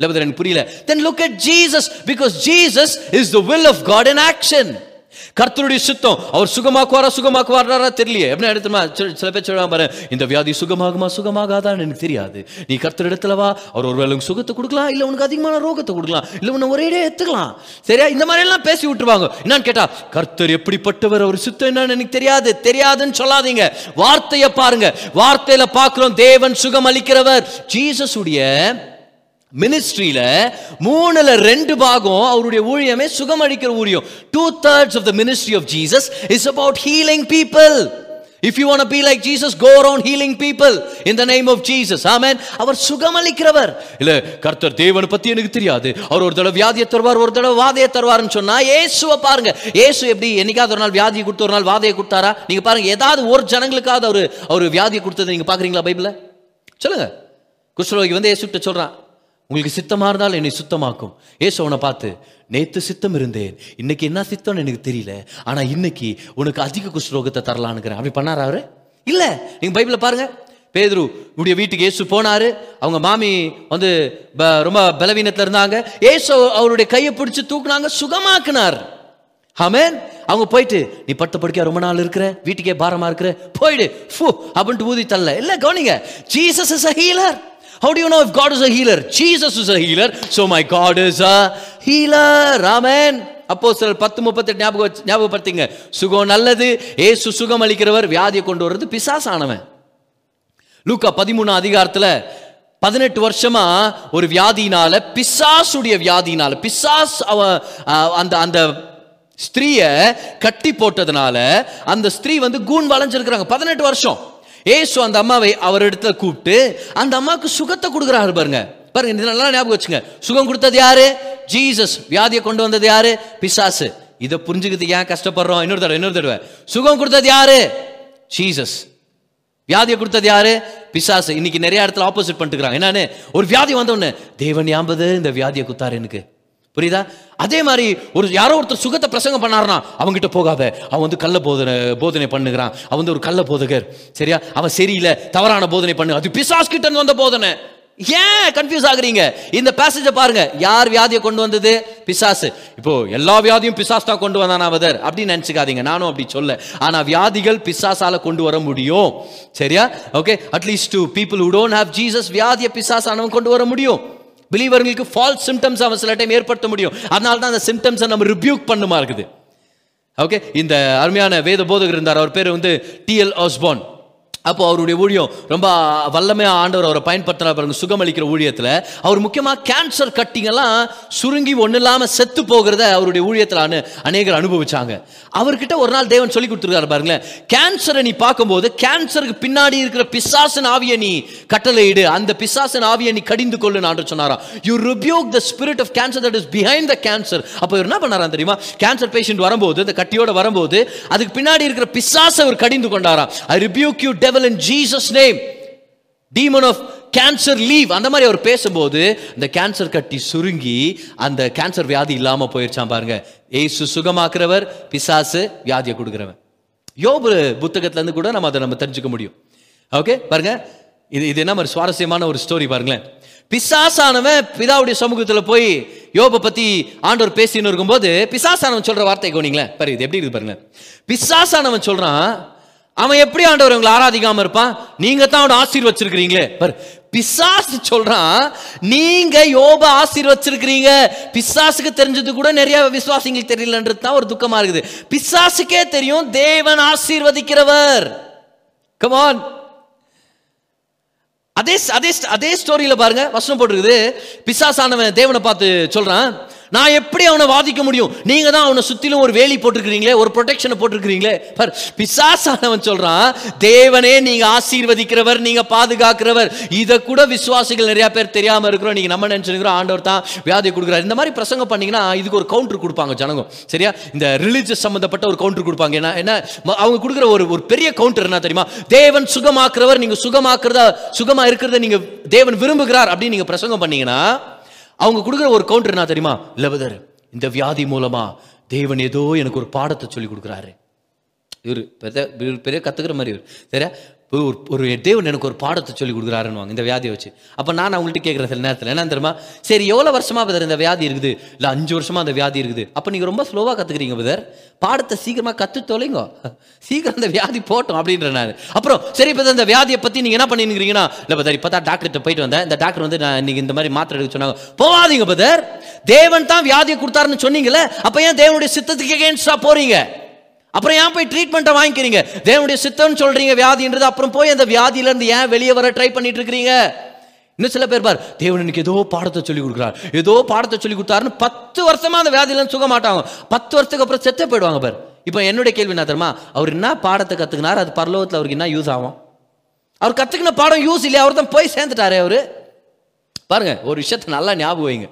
இல்ல பதர் எனக்கு புரியல. Then look at Jesus because Jesus is the will of God in action கர்த்தருடைய சுத்தம் அவர் சுகமாக்குவாரா சுகமாக்குவாரா தெரியலையே. எப்படி எடுத்துமா சில பேர் சொல்லுவாங்க பாரு இந்த வியாதி சுகமாகுமா சுகமாகாதான்னு எனக்கு தெரியாது. நீ கர்த்தர் இடத்துல வா அவர் ஒருவேளை உனக்கு சுகத்தை கொடுக்கலாம் இல்ல உனக்கு அதிகமான ரோகத்தை கொடுக்கலாம் இல்ல உன்னை ஒரே எடுத்துக்கலாம் சரியா? இந்த மாதிரி எல்லாம் பேசி விட்டுருவாங்க. என்னன்னு கேட்டா கர்த்தர் எப்படிப்பட்டவர் அவர் சுத்தம் என்னன்னு எனக்கு தெரியாது தெரியாதுன்னு சொல்லாதீங்க. வார்த்தையை பாருங்க. வார்த்தையில பார்க்கிறோம் தேவன் சுகம் அளிக்கிறவர் ஜீசஸ் உடைய மினிஸ்ட்ரியில மூணுல ரெண்டு பாகம் அவருடைய ஊழியமே சுகம் அளிக்கிற ஊழியம். Two thirds of the ministry of Jesus is about healing people if you want be like Jesus go around healing people in the name of Jesus amen அவர் சுகமளிக்கிறவர். இல்ல கர்த்தர் தேவனை பத்தி எனக்கு தெரியாது. அவர் ஒரு தடவை வியாதியை தருவார் ஒரு தடவை வாதையை தருவார்னு சொன்னா இயேசுவை பாருங்க. இயேசு எப்படி என்னைக்காவது ஒரு நாள் வியாதியை கொடுத்து ஒரு நாள் வாதையை கொடுத்தாரா? நீங்க பாருங்க ஏதாவது ஒரு ஜனங்களுக்காவது அவர் அவர் வியாதியை கொடுத்தது நீங்க பாக்குறீங்களா பைபிள சொல்லுங்க. குஷ்ரோகி வந்து இயேசுட்ட சொல்றான். உங்களுக்கு சித்தமாக இருந்தால் என்னை சுத்தமாக்கும். ஏசு அவனை பார்த்து நேற்று சித்தம் இருந்தேன். இன்னைக்கு என்ன சித்தம்னு எனக்கு தெரியல. ஆனால் இன்னைக்கு உனக்கு அதிக குஷ்ரோகத்தை தரலான்னுக்கிறேன். அப்படி பண்ணாரா அவரு? இல்லை. நீங்கள் பைபிளில் பாருங்க. பேதுரு உடைய வீட்டுக்கு ஏசு போனாரு. அவங்க மாமி வந்து ப- ரொம்ப பலவீனத்தில் இருந்தாங்க. ஏசு அவருடைய கையை பிடிச்சி தூக்குனாங்க சுகமாக்குனார். ஆமென். அவங்க போயிட்டு நீ பட்ட படுக்கையா ரொம்ப நாள் இருக்கிற? வீட்டுக்கே பாரமாக இருக்கிற? போயிடு. ஃபு அப்படின்ட்டு ஊதி தள்ள இல்லை கவனிங்க. Jesus is a healer. How do you know if god is a healer? Jesus is a healer. So my god is a healer. Amen. அப்போ சில பத்து முப்பத்தெட்டு ஞாபகம் ஞாபகப்படுத்திங்க. சுகம் நல்லது. ஏசு சுகம் அளிக்கிறவர் வியாதியை கொண்டு வர்றது பிசாசானவன். லூக்கா பதிமூணு அதிகாரத்தில் பதினெட்டு வருஷமா ஒரு வியாதினால பிசாசுடைய வியாதினால பிசாஸ் அவ அந்த அந்த ஸ்திரீய கட்டி போட்டதுனால அந்த ஸ்திரீ வந்து கூன் வளைஞ்சிருக்கிறாங்க. பதினெட்டு வருஷம். ஏசு அந்த அம்மாவை அவர் இடத்துல கூப்பிட்டு அந்த அம்மாவுக்கு சுகத்தை கொடுக்குறாரு பாருங்க. பாருங்க இது நல்லா ஞாபகம் வச்சுங்க. சுகம் கொடுத்தது யாரு? ஜீசஸ். வியாதியை கொண்டு வந்தது யாரு? பிசாசு. இதை புரிஞ்சுக்கிறது ஏன் கஷ்டப்படுறோம்? இன்னொரு தடவை இன்னொரு தடவை. சுகம் கொடுத்தது யாரு? ஜீசஸ். வியாதியை கொடுத்தது யாரு? பிசாசு. இன்னைக்கு நிறைய இடத்துல ஆப்போசிட் பண்ணிட்டுக்கிறாங்க என்னன்னு? ஒரு வியாதி வந்த தேவன் யாம்பது இந்த வியாதியை குத்தாரு எனக்கு. புரியுதா? அதே மாதிரி ஒரு யாரோ ஒருத்தர் சுகத்தை பிரசங்கம் பண்ணார்னா அவங்ககிட்ட போகாத. அவன் வந்து கள்ள போதனை போதனை பண்ணுகிறான். அவன் வந்து ஒரு கள்ள போதகர். சரியா? அவன் சரியில்லை. தவறான போதனை பண்ணு. அது பிசாஸ் கிட்ட வந்த போதனை. ஏன் கன்ஃபியூஸ் ஆகுறீங்க? இந்த பேசேஜை பாருங்க. யார் வியாதியை கொண்டு வந்தது? பிசாசு. இப்போ எல்லா வியாதியும் பிசாஸ் தான் கொண்டு வந்தான் அவதர்? அப்படின்னு நினச்சிக்காதீங்க. நானும் அப்படி சொல்ல. ஆனா வியாதிகள் பிசாசால கொண்டு வர முடியும். சரியா? Okay at least to people who don't have Jesus வியாதியை பிசாசானவன் கொண்டு வர முடியும். பிலீவர்களுக்கு ஃபால்ஸ் சிம்டம்ஸ் அவன் சில டைம் ஏற்படுத்த முடியும். அதனால தான் அந்த சிம்டம்ஸை நம்ம ரிபியூக் பண்ணுமா இருக்குது ஓகே இந்த அருமையான வேத போதகர் இருந்தார். அவர் பேர் வந்து டிஎல் ஆஸ்பான் அப்போ அவருடைய ஊழியம் ரொம்ப வல்லமையாக ஆண்டவர் அவரை பயன்படுத்தினா பாருங்க சுகமளிக்கிற ஊழியத்தில் அவர் முக்கியமாக கேன்சர் கட்டிங்கெல்லாம் சுருங்கி ஒன்றும் இல்லாமல் செத்து போகிறத அவருடைய ஊழியத்தில் அனு அநேகர் அனுபவிச்சாங்க. அவர்கிட்ட ஒரு நாள் தேவன் சொல்லி கொடுத்துருக்காரு பாருங்களேன். கேன்சரை நீ பார்க்கும்போது கேன்சருக்கு பின்னாடி இருக்கிற பிசாசன் ஆவியை நீ கட்டளையிடு அந்த பிசாசன் ஆவியை நீ கடிந்து கொள்ளு ஆண்டு சொன்னாராம். You rebuke the spirit of cancer that is behind the cancer அப்போ என்ன பண்ணாராம் தெரியுமா? கேன்சர் பேஷண்ட் வரும்போது இந்த கட்டியோட வரும்போது அதுக்கு பின்னாடி இருக்கிற பிசாசை அவர் கடிந்து கொண்டாராம். I rebuke you devil devil in Jesus' name. Demon of cancer leave அந்த மாதிரி அவர் பேசும்போது இந்த கேன்சர் கட்டி சுருங்கி அந்த கேன்சர் வியாதி இல்லாம போயிருச்சான் பாருங்க. ஏசு சுகமாக்குறவர் பிசாசு வியாதியை கொடுக்குறவன். யோபு புத்தகத்துல இருந்து கூட நம்ம அதை நம்ம தெரிஞ்சுக்க முடியும். ஓகே பாருங்க. இது இது என்ன மாதிரி சுவாரஸ்யமான ஒரு ஸ்டோரி பாருங்களேன். பிசாசானவன் பிதாவுடைய சமூகத்துல போய் யோபை பத்தி ஆண்டவர் பேசின்னு இருக்கும்போது பிசாசானவன் சொல்ற வார்த்தை கோனிங்களேன் பாரு இது எப்படி இருக்கு பாருங்க பிசாசானவன் சொல்றான் அவன் எப்படி ஆண்டவர் உங்களை ஆராதிக்காம இருப்பான்? நீங்க தான் அவனை ஆசீர்வச்சிருக்கிறீங்களே. பாரு பிசாசு சொல்றான் நீங்க யோப ஆசீர்வச்சிருக்கிறீங்க. பிசாசுக்கு தெரிஞ்சது கூட நிறைய விசுவாசிங்களுக்கு தெரியலன்றது தான் ஒரு துக்கமா இருக்குது. பிசாசுக்கே தெரியும் தேவன் ஆசீர்வதிக்கிறவர். கமான் அதே அதே அதே ஸ்டோரியில பாருங்க வசனம் போட்டிருக்குது. பிசாசானவன் தேவனை பார்த்து சொல்றான் நான் எப்படி அவனை வாதிக்க முடியும்? நீங்க தான் அவனை சுத்திலும் ஒரு வேலி போட்டிருக்கிறீங்களே ஒரு ப்ரொடெக்ஷனை போட்டிருக்கிறீங்களே. பர் பிசாசானவன் சொல்றான் தேவனே நீங்க ஆசீர்வதிக்கிறவர் நீங்க பாதுகாக்கிறவர். இதை கூட விசுவாசிகள் நிறைய பேர் தெரியாம இருக்கிறோம். நீங்க நம்ம நினைச்சிருக்கிறோம் ஆண்டவர் தான் வியாதி கொடுக்குறாரு. இந்த மாதிரி பிரசங்கம் பண்ணீங்கன்னா இதுக்கு ஒரு கவுண்டர் கொடுப்பாங்க ஜனங்க சரியா? இந்த ரிலீஜியஸ் சம்பந்தப்பட்ட ஒரு கவுண்டர் கொடுப்பாங்க. ஏன்னா என்ன அவங்க கொடுக்குற ஒரு ஒரு பெரிய கவுண்டர் என்ன தெரியுமா? தேவன் சுகமாக்குறவர் நீங்க சுகமாக்குறதா சுகமா இருக்கிறத நீங்க தேவன் விரும்புகிறார் அப்படின்னு நீங்க பிரசங்கம் பண்ணீங்கன்னா அவங்க கொடுக்குற ஒரு கவுண்டர் என்ன தெரியுமா? லெவதர் இந்த வியாதி மூலமா தேவன் ஏதோ எனக்கு ஒரு பாடத்தை சொல்லி கொடுக்குறாரு. இவர் பெரிய இவர் பெரிய கத்துக்கிற மாதிரி இவர். சரியா? ஒரு ஒரு தேவன் எனக்கு ஒரு பாடத்தை சொல்லி கொடுக்குறாருன்னு இந்த வியாதியை வச்சு. அப்போ நான் அவங்கள்ட்ட கேட்குற சில நேரத்தில் என்ன தெரியுமா? சரி எவ்வளோ வருஷமா பதர் இந்த வியாதி இருக்குது? இல்லை அஞ்சு வருஷமா அந்த வியாதி இருக்குது. அப்போ நீங்கள் ரொம்ப ஸ்லோவாக கற்றுக்குறீங்க பதர் பாடத்தை சீக்கிரமாக கற்று தொலைங்க. சீக்கிரம் அந்த வியாதி போட்டோம் அப்படின்ற நான். அப்புறம் சரி இப்போ இந்த வியாதியை பற்றி நீங்கள் என்ன பண்ணிருக்கிறீங்கன்னா இல்லை பதர் இப்போ தான் டாக்டர்கிட்ட போயிட்டு வந்தேன். இந்த டாக்டர் வந்து நான் இன்னைக்கு இந்த மாதிரி மாத்திரை எடுக்க சொன்னாங்க. போகாதீங்க பதர் தேவன் தான் வியாதியை கொடுத்தாருன்னு சொன்னீங்களே அப்போ ஏன் தேவனுடைய சித்தத்துக்கு எகேன்ஸ்டாக போறீங்க? அப்புறம் ஏன் போய் ட்ரீட்மெண்ட்டை வாங்கிக்கிறீங்க? தேவனுடைய சித்தம்னு சொல்றீங்க வியாதின்றது. அப்புறம் போய் அந்த வியாதியிலேருந்து ஏன் வெளியே வர ட்ரை பண்ணிட்டு இருக்கிறீங்க இன்னும் சில பேர் பார் தேவன் எனக்கு ஏதோ பாடத்தை சொல்லி கொடுக்குறார். ஏதோ பாடத்தை சொல்லி கொடுத்தாருன்னு பத்து வருஷமா அந்த வியாதியிலேருந்து சுக மாட்டாங்க. பத்து வருஷத்துக்கு அப்புறம் செத்தே போயிடுவாங்க பார். இப்போ என்னுடைய கேள்வி என்ன தெரியுமா? அவர் என்ன பாடத்தை கற்றுக்கினார் அது பரலோகத்தில் அவருக்கு என்ன யூஸ் ஆகும்? அவர் கற்றுக்கின பாடம் யூஸ் இல்லையா? அவர் தான் போய் சேர்ந்துட்டாரே அவர். பாருங்க ஒரு விஷயத்தை நல்லா ஞாபகம் வைங்க.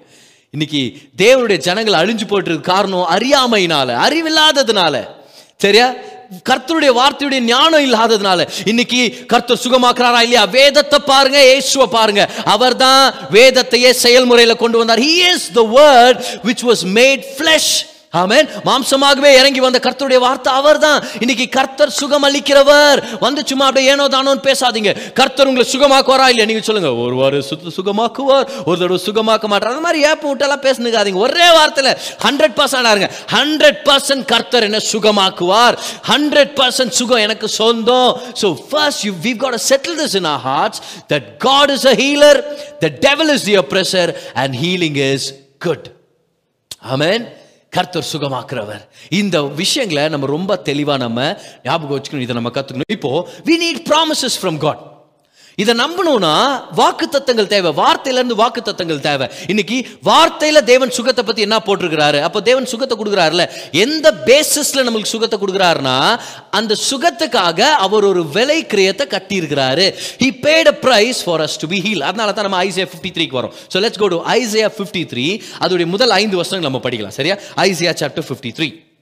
இன்னைக்கு தேவனுடைய ஜனங்கள் அழிஞ்சு போயிட்டு காரணம் அறியாமையினால அறிவில்லாததுனால. சரியா? கர்த்தருடைய வார்த்தையுடைய ஞானம் இல்லாததுனால இன்னைக்கு கர்த்தர் சுகமாக்குறாரா இல்லையா? வேதத்தை பாருங்க இயேசுவை பாருங்க. அவர்தான் வேதத்தையே செயல்முறையில் கொண்டு வந்தார். He is the word which was made flesh amen. மாம்சமாகவே இறங்கி வந்த கர்த்தருடைய வார்த்தை அவர் தான் இன்னைக்கு கர்த்தர் சுகம் அளிக்கிறவர் வந்து சும்மா அப்படியே ஏனோ தானோன்னு பேசாதீங்க. கர்த்தர் உங்களை சுகமாக்குவாரா இல்லையா? நீங்க சொல்லுங்க. ஒரு வாரம் சுத்த சுகமாக்குவார் ஒரு தடவை சுகமாக்க மாட்டார். அந்த மாதிரி ஏப்ப விட்டெல்லாம் பேசுனுக்காதீங்க. ஒரே வார்த்தையில ஹண்ட்ரட் பர்சன்ட் ஆருங்க ஹண்ட்ரட் பர்சன்ட் கர்த்தர் என்ன சுகமாக்குவார். ஹண்ட்ரட் பர்சன்ட் சுகம் எனக்கு சொந்தம். So first you we got settle this in in hearts that God is a healer the devil is the the and healing is good amen கர்த்தர் சுகமாக்குறவர். இந்த விஷயங்களை நம்ம ரொம்ப தெளிவா நம்ம ஞாபகம் வச்சுக்கணும். இதை நம்ம கத்துக்கணும். இப்போ we need promises from God இதை நம்பணும்னா வாக்கு தத்தங்கள் தேவை. வார்த்தையிலேருந்து வாக்கு தத்தங்கள் தேவை. இன்னைக்கு வார்த்தையில தேவன் சுகத்தை பத்தி என்ன போட்டிருக்கிறாரு? அப்போ தேவன் சுகத்தை கொடுக்குறாருல எந்த பேசிஸ்ல நம்மளுக்கு சுகத்தை கொடுக்குறாருன்னா அந்த சுகத்துக்காக அவர் ஒரு விலை கிரியத்தை கட்டி இருக்கிறாரு he paid a price for us to be அதனால தான் நம்ம ஐசியா 53 க்கு வரோம். So let's go to Isaiah 53 அதோடைய முதல் ஐந்து வருஷங்கள் நம்ம படிக்கலாம். சரியா? Isaiah chapter 53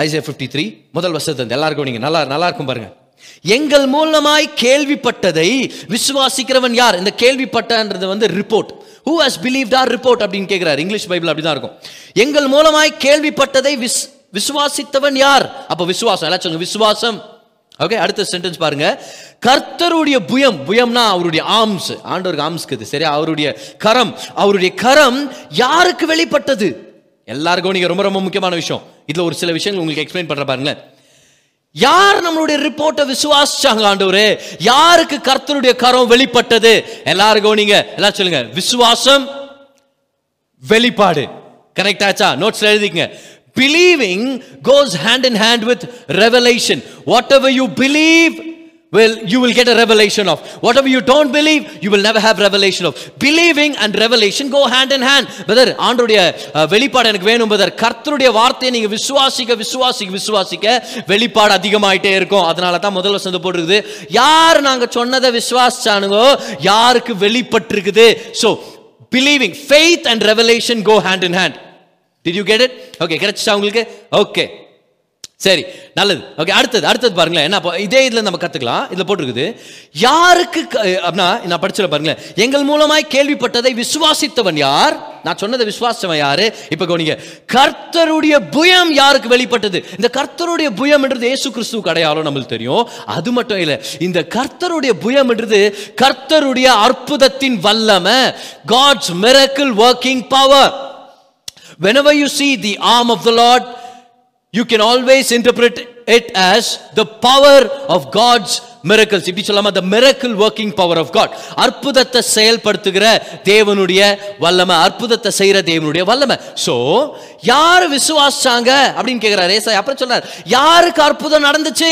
Isaiah fifty three முதல் வருஷத்து எல்லாருக்கும் நீங்க நல்லா நல்லா இருக்கும் பாருங்க. எங்கள் மூலமாய் கேள்விப்பட்டதை விசுவாசிக்கிறவன் யார்? இந்த கேள்விப்பட்டன்றது வந்து report who has believe our report அப்படின்னு கேட்கிறார் இங்கிலீஷ் பைபிள் அப்படிதான் இருக்கும். எங்கள் மூலமாய் கேள்விப்பட்டதை விஸ் விசுவாசித்தவன் யார்? அப்ப விசுவாசம் எல்லாம் சொல்லுங்க விசுவாசம். ஓகே அடுத்த சென்டென்ஸ் பாருங்க. கர்த்தருடைய புயம் புயம்னா அவருடைய ஆம்ஸ் ஆண்டவருக்கு ஆர்ம்ஸ் இது சரியா? அவருடைய கரம் அவருடைய கரம் யாருக்கு வெளிப்பட்டது? எல்லாருக்கும் நீங்க ரொம்ப ரொம்ப முக்கியமான விஷயம். இதில் ஒரு சில விஷயங்கள் உங்களுக்கு எக்ஸ்பிளைன் பண்ற பாருங்களேன். யார் நம்மளுடைய ரிப்போர்ட்டை விசுவாசிச்சாங்க ஆண்டவரே? யாருக்கு கர்த்தருடைய கரம் வெளிப்பட்டது? எல்லாருக்கும் நீங்க எல்லாம் சொல்லுங்க. விசுவாசம் வெளிப்பாடு. கரெக்ட் ஆச்சா? நோட்ஸ்ல எழுதிக்கங்க. Believing goes hand in hand with revelation whatever you believe well, you will get a revelation of. Whatever you don't believe, you will never have revelation of. Believing and revelation go hand in hand. Brother ஆண்டுடைய வெளிப்பாடு எனக்கு வேணும் brother கர்த்தருடைய வார்த்தையை நீங்க விசுவாசிக்க விசுவாசிக்க விசுவாசிக்க வெளிப்பாடு அதிகமாயிட்டே இருக்கும் அதனால தான் முதல்ல சந்த போட்டுருக்குது யார் நாங்க சொன்னதை விசுவாசிச்சானுங்கோ யாருக்கு வெளிப்பட்டிருக்குது so believing faith and revelation go hand in hand did you get it okay கிடைச்சிச்சா உங்களுக்கு ஓகே சரி நல்லது. ஓகே அடுத்தது அடுத்தது பாருங்களேன். என்ன இதே இதில் நம்ம கற்றுக்கலாம் இதில் போட்டிருக்குது. யாருக்கு அப்படின்னா நான் படிச்சுல பாருங்களேன். எங்கள் மூலமாய் கேள்விப்பட்டதை விசுவாசித்தவன் யார்? நான் சொன்னதை விசுவாசித்தவன் யாரு? இப்போ கவனிங்க. கர்த்தருடைய புயம் யாருக்கு வெளிப்பட்டது? இந்த கர்த்தருடைய புயம்ன்றது ஏசு கிறிஸ்து அடையாளம் நம்மளுக்கு தெரியும். அது மட்டும் இல்லை இந்த கர்த்தருடைய புயம்ன்றது கர்த்தருடைய அற்புதத்தின் வல்லமை God's miracle working power whenever you see the arm of the lord you can always interpret it as the power of God's miracles இப்படி சொல்லாம the miracle working power of God அற்புதத்தை செயல்படுத்துகிற தேவனுடைய வல்லமை அற்புதத்தை செய்கிற தேவனுடைய வல்லமை ஸோ யார் விசுவாசிச்சாங்க அப்படின்னு கேக்குறாரு. ஏசாய் அப்புறம் சொல்றாரு யாருக்கு அற்புதம் நடந்துச்சு?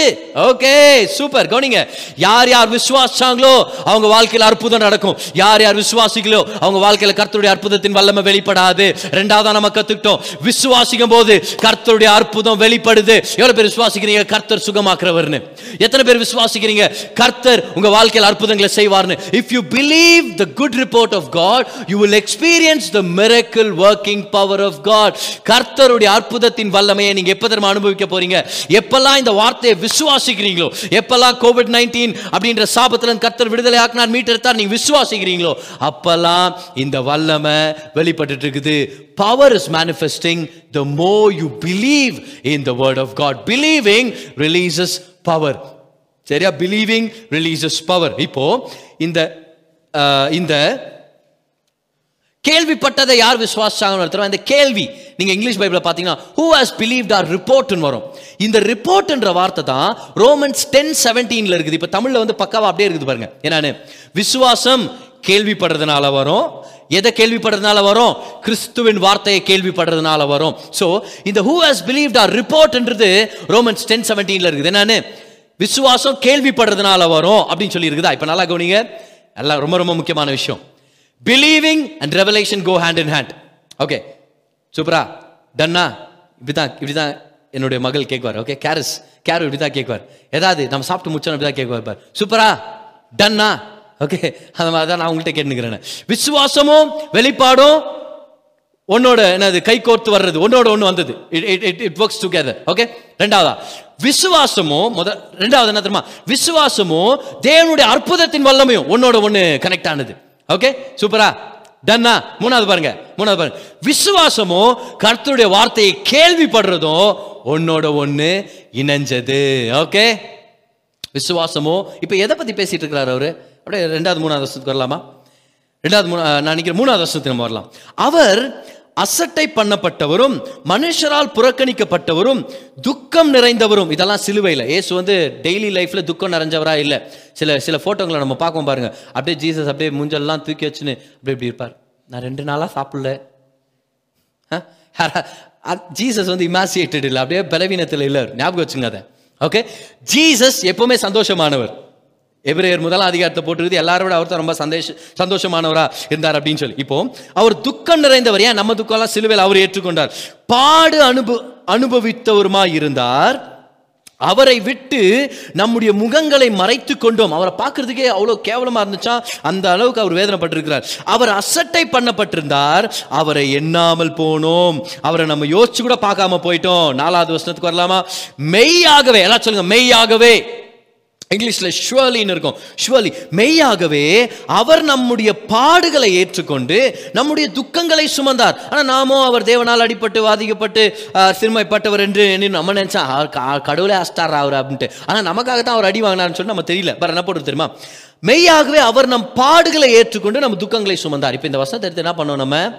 ஓகே சூப்பர் கவனிங்க. யார் யார் விசுவாசிச்சாங்களோ அவங்க வாழ்க்கையில அற்புதம் நடக்கும். யார் யார் விசுவாசிகளோ அவங்க வாழ்க்கையில கர்த்தருடைய அற்புதத்தின் வல்லமை வெளிப்படாது. ரெண்டாவதா நம்ம கத்துக்கிட்டோம். விசுவாசிக்கும் போது கர்த்தருடைய அற்புதம் வெளிப்படுது. எவ்வளவு பேர் விசுவாசிக்கிறீங்க? கர்த்தர் சுகமாக்குறவர்னு. எத்தனை பேர் விசுவாசிக்கிறீங்க? கர்த்தர் உங்க வாழ்க்கையில் அற்புதங்களை செய்வார்னு. If you believe the good report of God you will experience the miracle working power of God கர்த்தருடைய அற்புதத்தின் வல்லமையை நீங்க எப்ப தெரியுமா அனுபவிக்க போறீங்க? எப்பெல்லாம் இந்த வார்த்தையை விசுவாசிக்கிறீங்களோ? எப்பெல்லாம் கோவிட் நைன்டீன் அப்படின்ற சாபத்துல கர்த்தர் விடுதலை ஆக்கினார் மீட்டெடுத்தார் நீங்க விசுவாசிக்கிறீங்களோ? அப்பெல்லாம் இந்த வல்லமை வெளிப்பட்டு இருக்குது. Power is manifesting the more you believe in the word of God believing releases power சரியா? பிலீவிங் ரிலீசஸ் பவர் இப்போ இந்த இந்த கேள்விப்பட்டதை யார் விசுவாசாங்கன்னு ஒருத்தர் இந்த கேள்வி நீங்கள் இங்கிலீஷ் பைபிளில் பார்த்தீங்கன்னா ஹூ ஹாஸ் பிலீவ்ட் ஆர் ரிப்போர்ட்னு வரும். இந்த ரிப்போர்ட்ன்ற வார்த்தை தான் ரோமன்ஸ் டென் செவன்டீனில் இருக்குது. இப்போ தமிழில் வந்து பக்காவாக அப்படியே இருக்குது பாருங்க. என்னன்னு? விசுவாசம் கேள்விப்படுறதுனால வரும். எதை கேள்விப்படுறதுனால வரும்? கிறிஸ்துவின் வார்த்தையை கேள்விப்படுறதுனால வரும். ஸோ இந்த ஹூ ஹாஸ் பிலீவ்ட் ஆர் ரிப்போர்ட்ன்றது ரோமன்ஸ் டென் செவன்டீனில் இருக்குது. என்னன்னு? விசுவாசம் கேள்விப்படுறதுனால வரும் அப்படின்னு சொல்லி இருக்குதா இப்போ நல்லா கவனிங்க. எல்லாம் ரொம்ப ரொம்ப முக்கியமான விஷயம். Believing and revelation go hand in hand okay சூப்பரா டன்னா இப்படிதான் இப்படிதான் என்னுடைய மகள் கேட்குவார். ஓகே கேரஸ் கேரு இப்படிதான் கேட்குவார். ஏதாவது நம்ம சாப்பிட்டு முடிச்சோம் இப்படிதான் கேட்குவார் பார். சூப்பரா டன்னா ஓகே அந்த மாதிரி தான் நான் உங்கள்கிட்ட கேட்டுக்கிறேன் விசுவாசமும் வெளிப்பாடும் உன்னோட என்னது கை கோர்த்து வர்றது உன்னோட ஒன்று வந்தது. It it it works together okay ரெண்டாவதா? விசுவாசமும் முத ரெண்டாவது என்ன தெரியுமா? விசுவாசமும் தேவனுடைய அற்புதத்தின் வல்லமையும் உன்னோட ஒன்று கனெக்ட் ஆனது. ஓகே சூப்பரா டன்னா மூணாவது பாருங்க. மூணாவது பாருங்க. விசுவாசமும் கர்த்தருடைய வார்த்தையை கேள்விப்படுறதும் ஒன்னோட ஒன்று இணைஞ்சது. ஓகே விசுவாசமோ? இப்போ எதை பற்றி பேசிட்டு இருக்கிறார் அவர்? அப்படியே ரெண்டாவது மூணாவது வருஷத்துக்கு வரலாமா? ரெண்டாவது மூணா நான் நினைக்கிறேன் மூணாவது வருஷத்துக்கு நம்ம வரலாம். அவர் அசட்டை பண்ணப்பட்டவரும் மனுஷரால் புறக்கணிக்கப்பட்டவரும் துக்கம் நிறைந்தவரும். இதெல்லாம் சிலுவையில். ஏசு வந்து டெய்லி லைஃப்பில் துக்கம் நிறைஞ்சவரா இல்லை. சில சில ஃபோட்டோங்களை நம்ம பார்க்கும் பாருங்க. அப்படியே ஜீசஸ் அப்படியே மூஞ்செல்லாம் தூக்கி வச்சுன்னு அப்படியே இப்படி இருப்பார். நான் ரெண்டு நாளாக சாப்பிடல. ஜீசஸ் வந்து இமாசியேட்டட் இல்லை. அப்படியே பலவீனத்தில் இல்லை. ஞாபகம் வச்சுங்க அதை. ஓகே ஜீசஸ் எப்பவுமே சந்தோஷமானவர். எபிரேயர் முதலாம் அதிகாரத்தை போட்டுருக்குது. எல்லாரும் விட அவர் தான் ரொம்ப சந்தேஷ சந்தோஷமானவரா இருந்தார் அப்படின்னு சொல்லி. இப்போ அவர் துக்கம் நிறைந்தவர். ஏன்? நம்ம துக்கம்லாம் சிலுவையில் அவர் ஏற்றுக்கொண்டார். பாடு அனுபவ அனுபவித்தவருமா இருந்தார். அவரை விட்டு நம்முடைய முகங்களை மறைத்து கொண்டோம். அவரை பார்க்கறதுக்கே அவ்வளோ கேவலமாக இருந்துச்சா? அந்த அளவுக்கு அவர் வேதனைப்பட்டிருக்கிறார். அவர் அசட்டை பண்ணப்பட்டிருந்தார். அவரை எண்ணாமல் போனோம். அவரை நம்ம யோசிச்சு கூட பார்க்காம போயிட்டோம். நாலாவது வருஷத்துக்கு வரலாமா? மெய்யாகவே எல்லாம் சொல்லுங்க மெய்யாகவே. இங்கிலீஷில் ஷுவலின்னு இருக்கும். ஷுவலி மெய்யாகவே அவர் நம்முடைய பாடுகளை ஏற்றுக்கொண்டு நம்முடைய துக்கங்களை சுமந்தார். ஆனால் நாமோ அவர் தேவனால் அடிபட்டு வாதிக்கப்பட்டு சிறுமைப்பட்டவர் என்று நம்ம நினச்சா க- கடவுளே அஸ்டார் அவர் அப்படின்ட்டு. ஆனால் நமக்காக தான் அவர் அடி வாங்கினார்னு சொல்லி நம்ம தெரியல. வேற என்ன போடுறது தெரியுமா? மெய்யாகவே அவர் நம் பாடுகளை ஏற்றுக்கொண்டு நம்ம துக்கங்களை சுமந்தார். இப்போ இந்த வசனத்தை எடுத்து என்ன பண்ணோம் நம்ம?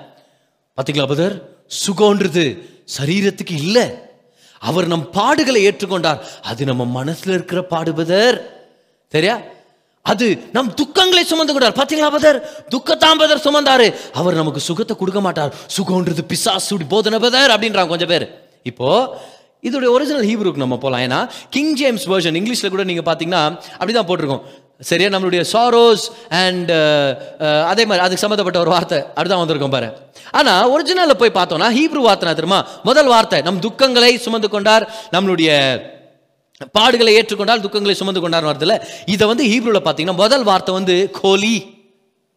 பாத்தீங்களா பதர் சுகம்ன்றது சரீரத்துக்கு இல்லை. அவர் நம் பாடுகளை ஏற்றுக்கொண்டார். அது நம்ம மனசுல இருக்கிற பாடுபதர் சரியா? அது நம் துக்கங்களை சுமந்து கொண்டார். பாத்தீங்களா பதர்? துக்கத்தாம் பதர் சுமந்தாரு. அவர் நமக்கு சுகத்தை கொடுக்க மாட்டார். சுகம்ன்றது பிசாசுடி போதனை பதர் அப்படின்றாங்க கொஞ்சம் பேர். இப்போ இதோடைய ஒரிஜினல் ஹீப்ரூக்கு நம்ம போலாம். ஏன்னா கிங் ஜேம்ஸ் வெர்ஷன் இங்கிலீஷ்ல கூட நீங்க பாத்தீங்கன்னா அப்படிதான் போட்டிருக்கோம். சரியா? நம்மளுடைய சாரோஸ் அண்ட் uh, uh, அதே மாதிரி அதுக்கு சம்மந்தப்பட்ட ஒரு வார்த்தை அதுதான் வந்திருக்கோம் பாரு. ஆனால் ஒரிஜினலில் போய் பார்த்தோம்னா ஹீப்ரு வார்த்தை தெரியுமா? முதல் வார்த்தை நம் துக்கங்களை சுமந்து கொண்டார் நம்மளுடைய பாடுகளை ஏற்றுக்கொண்டால் துக்கங்களை சுமந்து கொண்டார் வார்த்தையில் இதை வந்து ஹீப்ரூவில் பார்த்தீங்கன்னா முதல் வார்த்தை வந்து கோலி.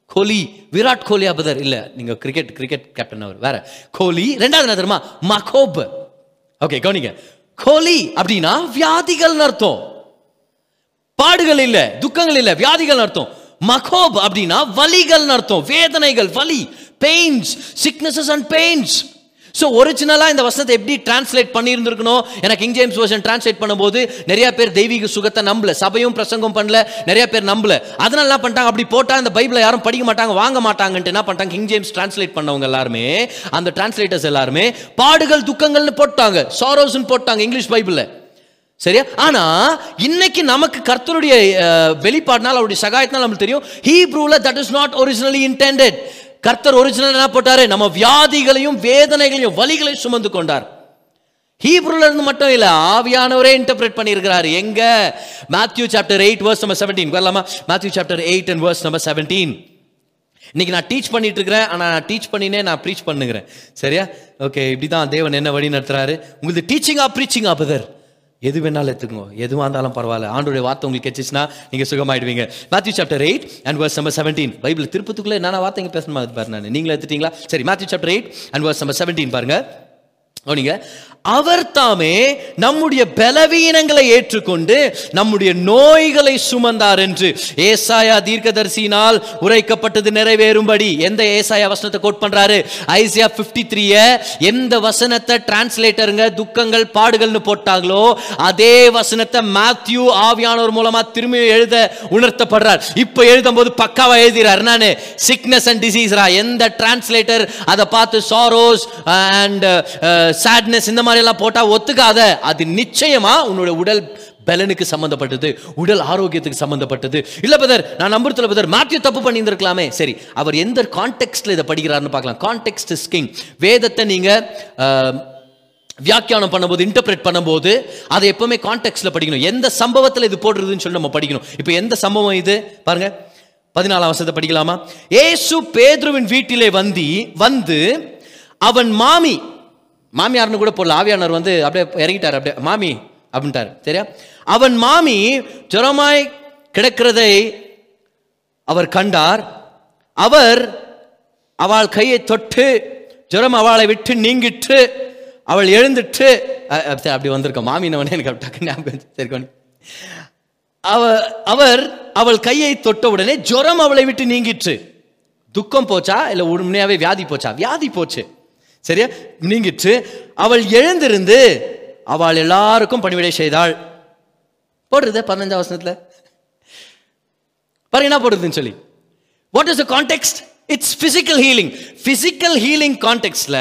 கோலி விராட் கோலி அபதர் இல்லை நீங்கள் கிரிக்கெட் கிரிக்கெட் கேப்டன் அவர் வேற. கோலி. ரெண்டாவது என்ன தெரியுமா? மகோப். ஓகே கவனிங்க. கோலி அப்படின்னா வியாதிகள்னு அர்த்தம். பாடுகள் இல்ல துக்கங்கள் இல்ல வியாதிகள் அர்த்தம். மகோப் அப்படின்னா வலிகள் அர்த்தம். வேதனைகள் வலி pains sicknesses and pains so ஒரிஜினலாக இந்த வசனத்தை எப்படி டிரான்ஸ்லேட் பண்ணியிருந்திருக்கணும்? எனக்கு கிங் ஜேம்ஸ் வருஷன் டிரான்ஸ்லேட் பண்ணும்போது நிறைய பேர் தெய்வீக சுகத்தை நம்பல. சபையும் பிரசங்கம் பண்ணல நிறைய பேர் நம்பல. அதனால என்ன பண்ணிட்டாங்க. அப்படி போட்டால் இந்த பைபிளை யாரும் படிக்க மாட்டாங்க வாங்க மாட்டாங்கன்ட்டு என்ன பண்ணிட்டாங்க? கிங் ஜேம்ஸ் டிரான்ஸ்லேட் பண்ணவங்க எல்லாருமே அந்த டிரான்ஸ்லேட்டர்ஸ் எல்லாருமே பாடுகள் துக்கங்கள்னு போட்டாங்க. சாரோஸ்னு போட்டாங்க இங்கிலீஷ் பைபிளில் சரியா? ஆனா இன்னைக்கு நமக்கு கர்த்தருடைய அஹ், வெளிப்பாடுனால அவருடைய சகாயத்தினால் நமக்கு தெரியும் ஹீப்ரூல that is not originally intended கர்த்தர் ஒரிஜினல் என்ன போட்டாரு? நம்ம வியாதிகளையும் வேதனைகளையும் வலிகளையும் சுமந்து கொண்டார். ஹீப்ரூல இருந்து மட்டும் இல்ல ஆவியானவரே இன்டர்பிரேட் பண்ணியிருக்கிறாரு. எங்க? Matthew chapter eight verse number seventeen வரலாமா? Matthew chapter eight and verse number seventeen இன்னைக்கு நான் டீச் பண்ணிட்டு இருக்கிறேன் ஆனால் நான் டீச் பண்ணினே நான் ப்ரீச் பண்ணுகிறேன். சரியா? ஓகே இப்படி தான் தேவன் என்ன வழி நடத்துறாரு? உங்களுக்கு டீச்சிங்கா ப்ரீச்சிங்கா பதர் எது வேணாலும் எடுத்துக்கோங்க. எதுவாக இருந்தாலும் பரவாயில்ல. ஆண்டோடைய வார்த்தை உங்களுக்கு கிடைச்சிச்சுன்னா நீங்கள் சுகமாயிடுவீங்க. Matthew chapter eight and verse number seventeen Bible திருப்பத்துக்குள்ளே என்னென்ன வார்த்தைங்க பேசணுமா பாரு நான். நீங்களே எடுத்துட்டீங்களா? சரி Matthew chapter eight and verse number seventeen பாருங்க. கவனிங்க. அவர் தாமே நம்முடைய பலவீனங்களை ஏற்றுக்கொண்டு நம்முடைய நோய்களை சுமந்தார் என்று. ஏசாயா தீர்க்கதரிசியினால் உரைக்கப்பட்டது நிறைவேறும்படி. எந்த ஏசாயா வசனத்தை கோட் பண்றாரு? ஐசியா 53 த்ரீய எந்த வசனத்தை டிரான்ஸ்லேட்டருங்க துக்கங்கள் பாடுகள்னு போட்டாங்களோ அதே வசனத்தை மேத்யூ ஆவியானவர் மூலமா திரும்பி எழுத உணர்த்தப்படுறார். இப்போ எழுதும் போது பக்காவா எழுதுறாரு நானு சிக்னஸ் அண்ட் டிசீஸ்ரா எந்த டிரான்ஸ்லேட்டர் அதை பார்த்து சாரோஸ் அண்ட் uh, சேட்னஸ் இந்த மாதிரி எல்லாம் போட்டா ஒத்துக்காத. அது நிச்சயமா உன்னோட உடல் பலனுக்கு சம்பந்தப்பட்டது. உடல் ஆரோக்கியத்துக்கு சம்பந்தப்பட்டது. இல்ல பதர் நான் நம்புறதுல பதர் மேத்யூ தப்பு பண்ணியிருந்திருக்கலாமே. சரி அவர் எந்த கான்டெக்ட்ல இதை படிக்கிறாருன்னு பார்க்கலாம். கான்டெக்ட் இஸ் கிங் வேதத்தை நீங்க வியாக்கியானம் பண்ணும்போது இன்டர்பிரேட் பண்ணும்போது அதை எப்பவுமே கான்டெக்ட்ல படிக்கணும். எந்த சம்பவத்தில் இது போடுறதுன்னு சொல்லி நம்ம படிக்கணும். இப்போ எந்த சம்பவம் இது? பாருங்க. பதினாலாம் வருஷத்தை படிக்கலாமா? ஏசு பேதுருவின் வீட்டிலே வந்தி வந்து அவன் மாமி மாமியார்னு கூட போடல. ஆவியானவர் வந்து அப்படியே இறங்கிட்டார் அப்படியே மாமி அப்படின்ட்டார். சரியா? அவன் மாமி ஜுரமாய் கிடக்கிறதை அவர் கண்டார். அவர் அவள் கையை தொட்டு ஜுரம் அவளை விட்டு நீங்கிட்டு அவள் எழுந்துட்டு அப்படி வந்திருக்க மாமினவனே எனக்கு அப்படி ஞாபகம் அவ அவர் அவள் கையை தொட்ட உடனே ஜுரம் அவளை விட்டு நீங்கிற்று. துக்கம் போச்சா? இல்லை உண்மையாகவே வியாதி போச்சா? வியாதி போச்சு. சரியா? நீங்கிற்று. அவள் எழுந்திருந்து அவள் எல்லாருக்கும் பணிவிடை செய்தாள். போடுறது பதினஞ்சாம் வசனத்தில். பாருங்க என்ன போடுறதுன்னு சொல்லி. What is the context it's physical healing physical healing கான்டெக்ட்ல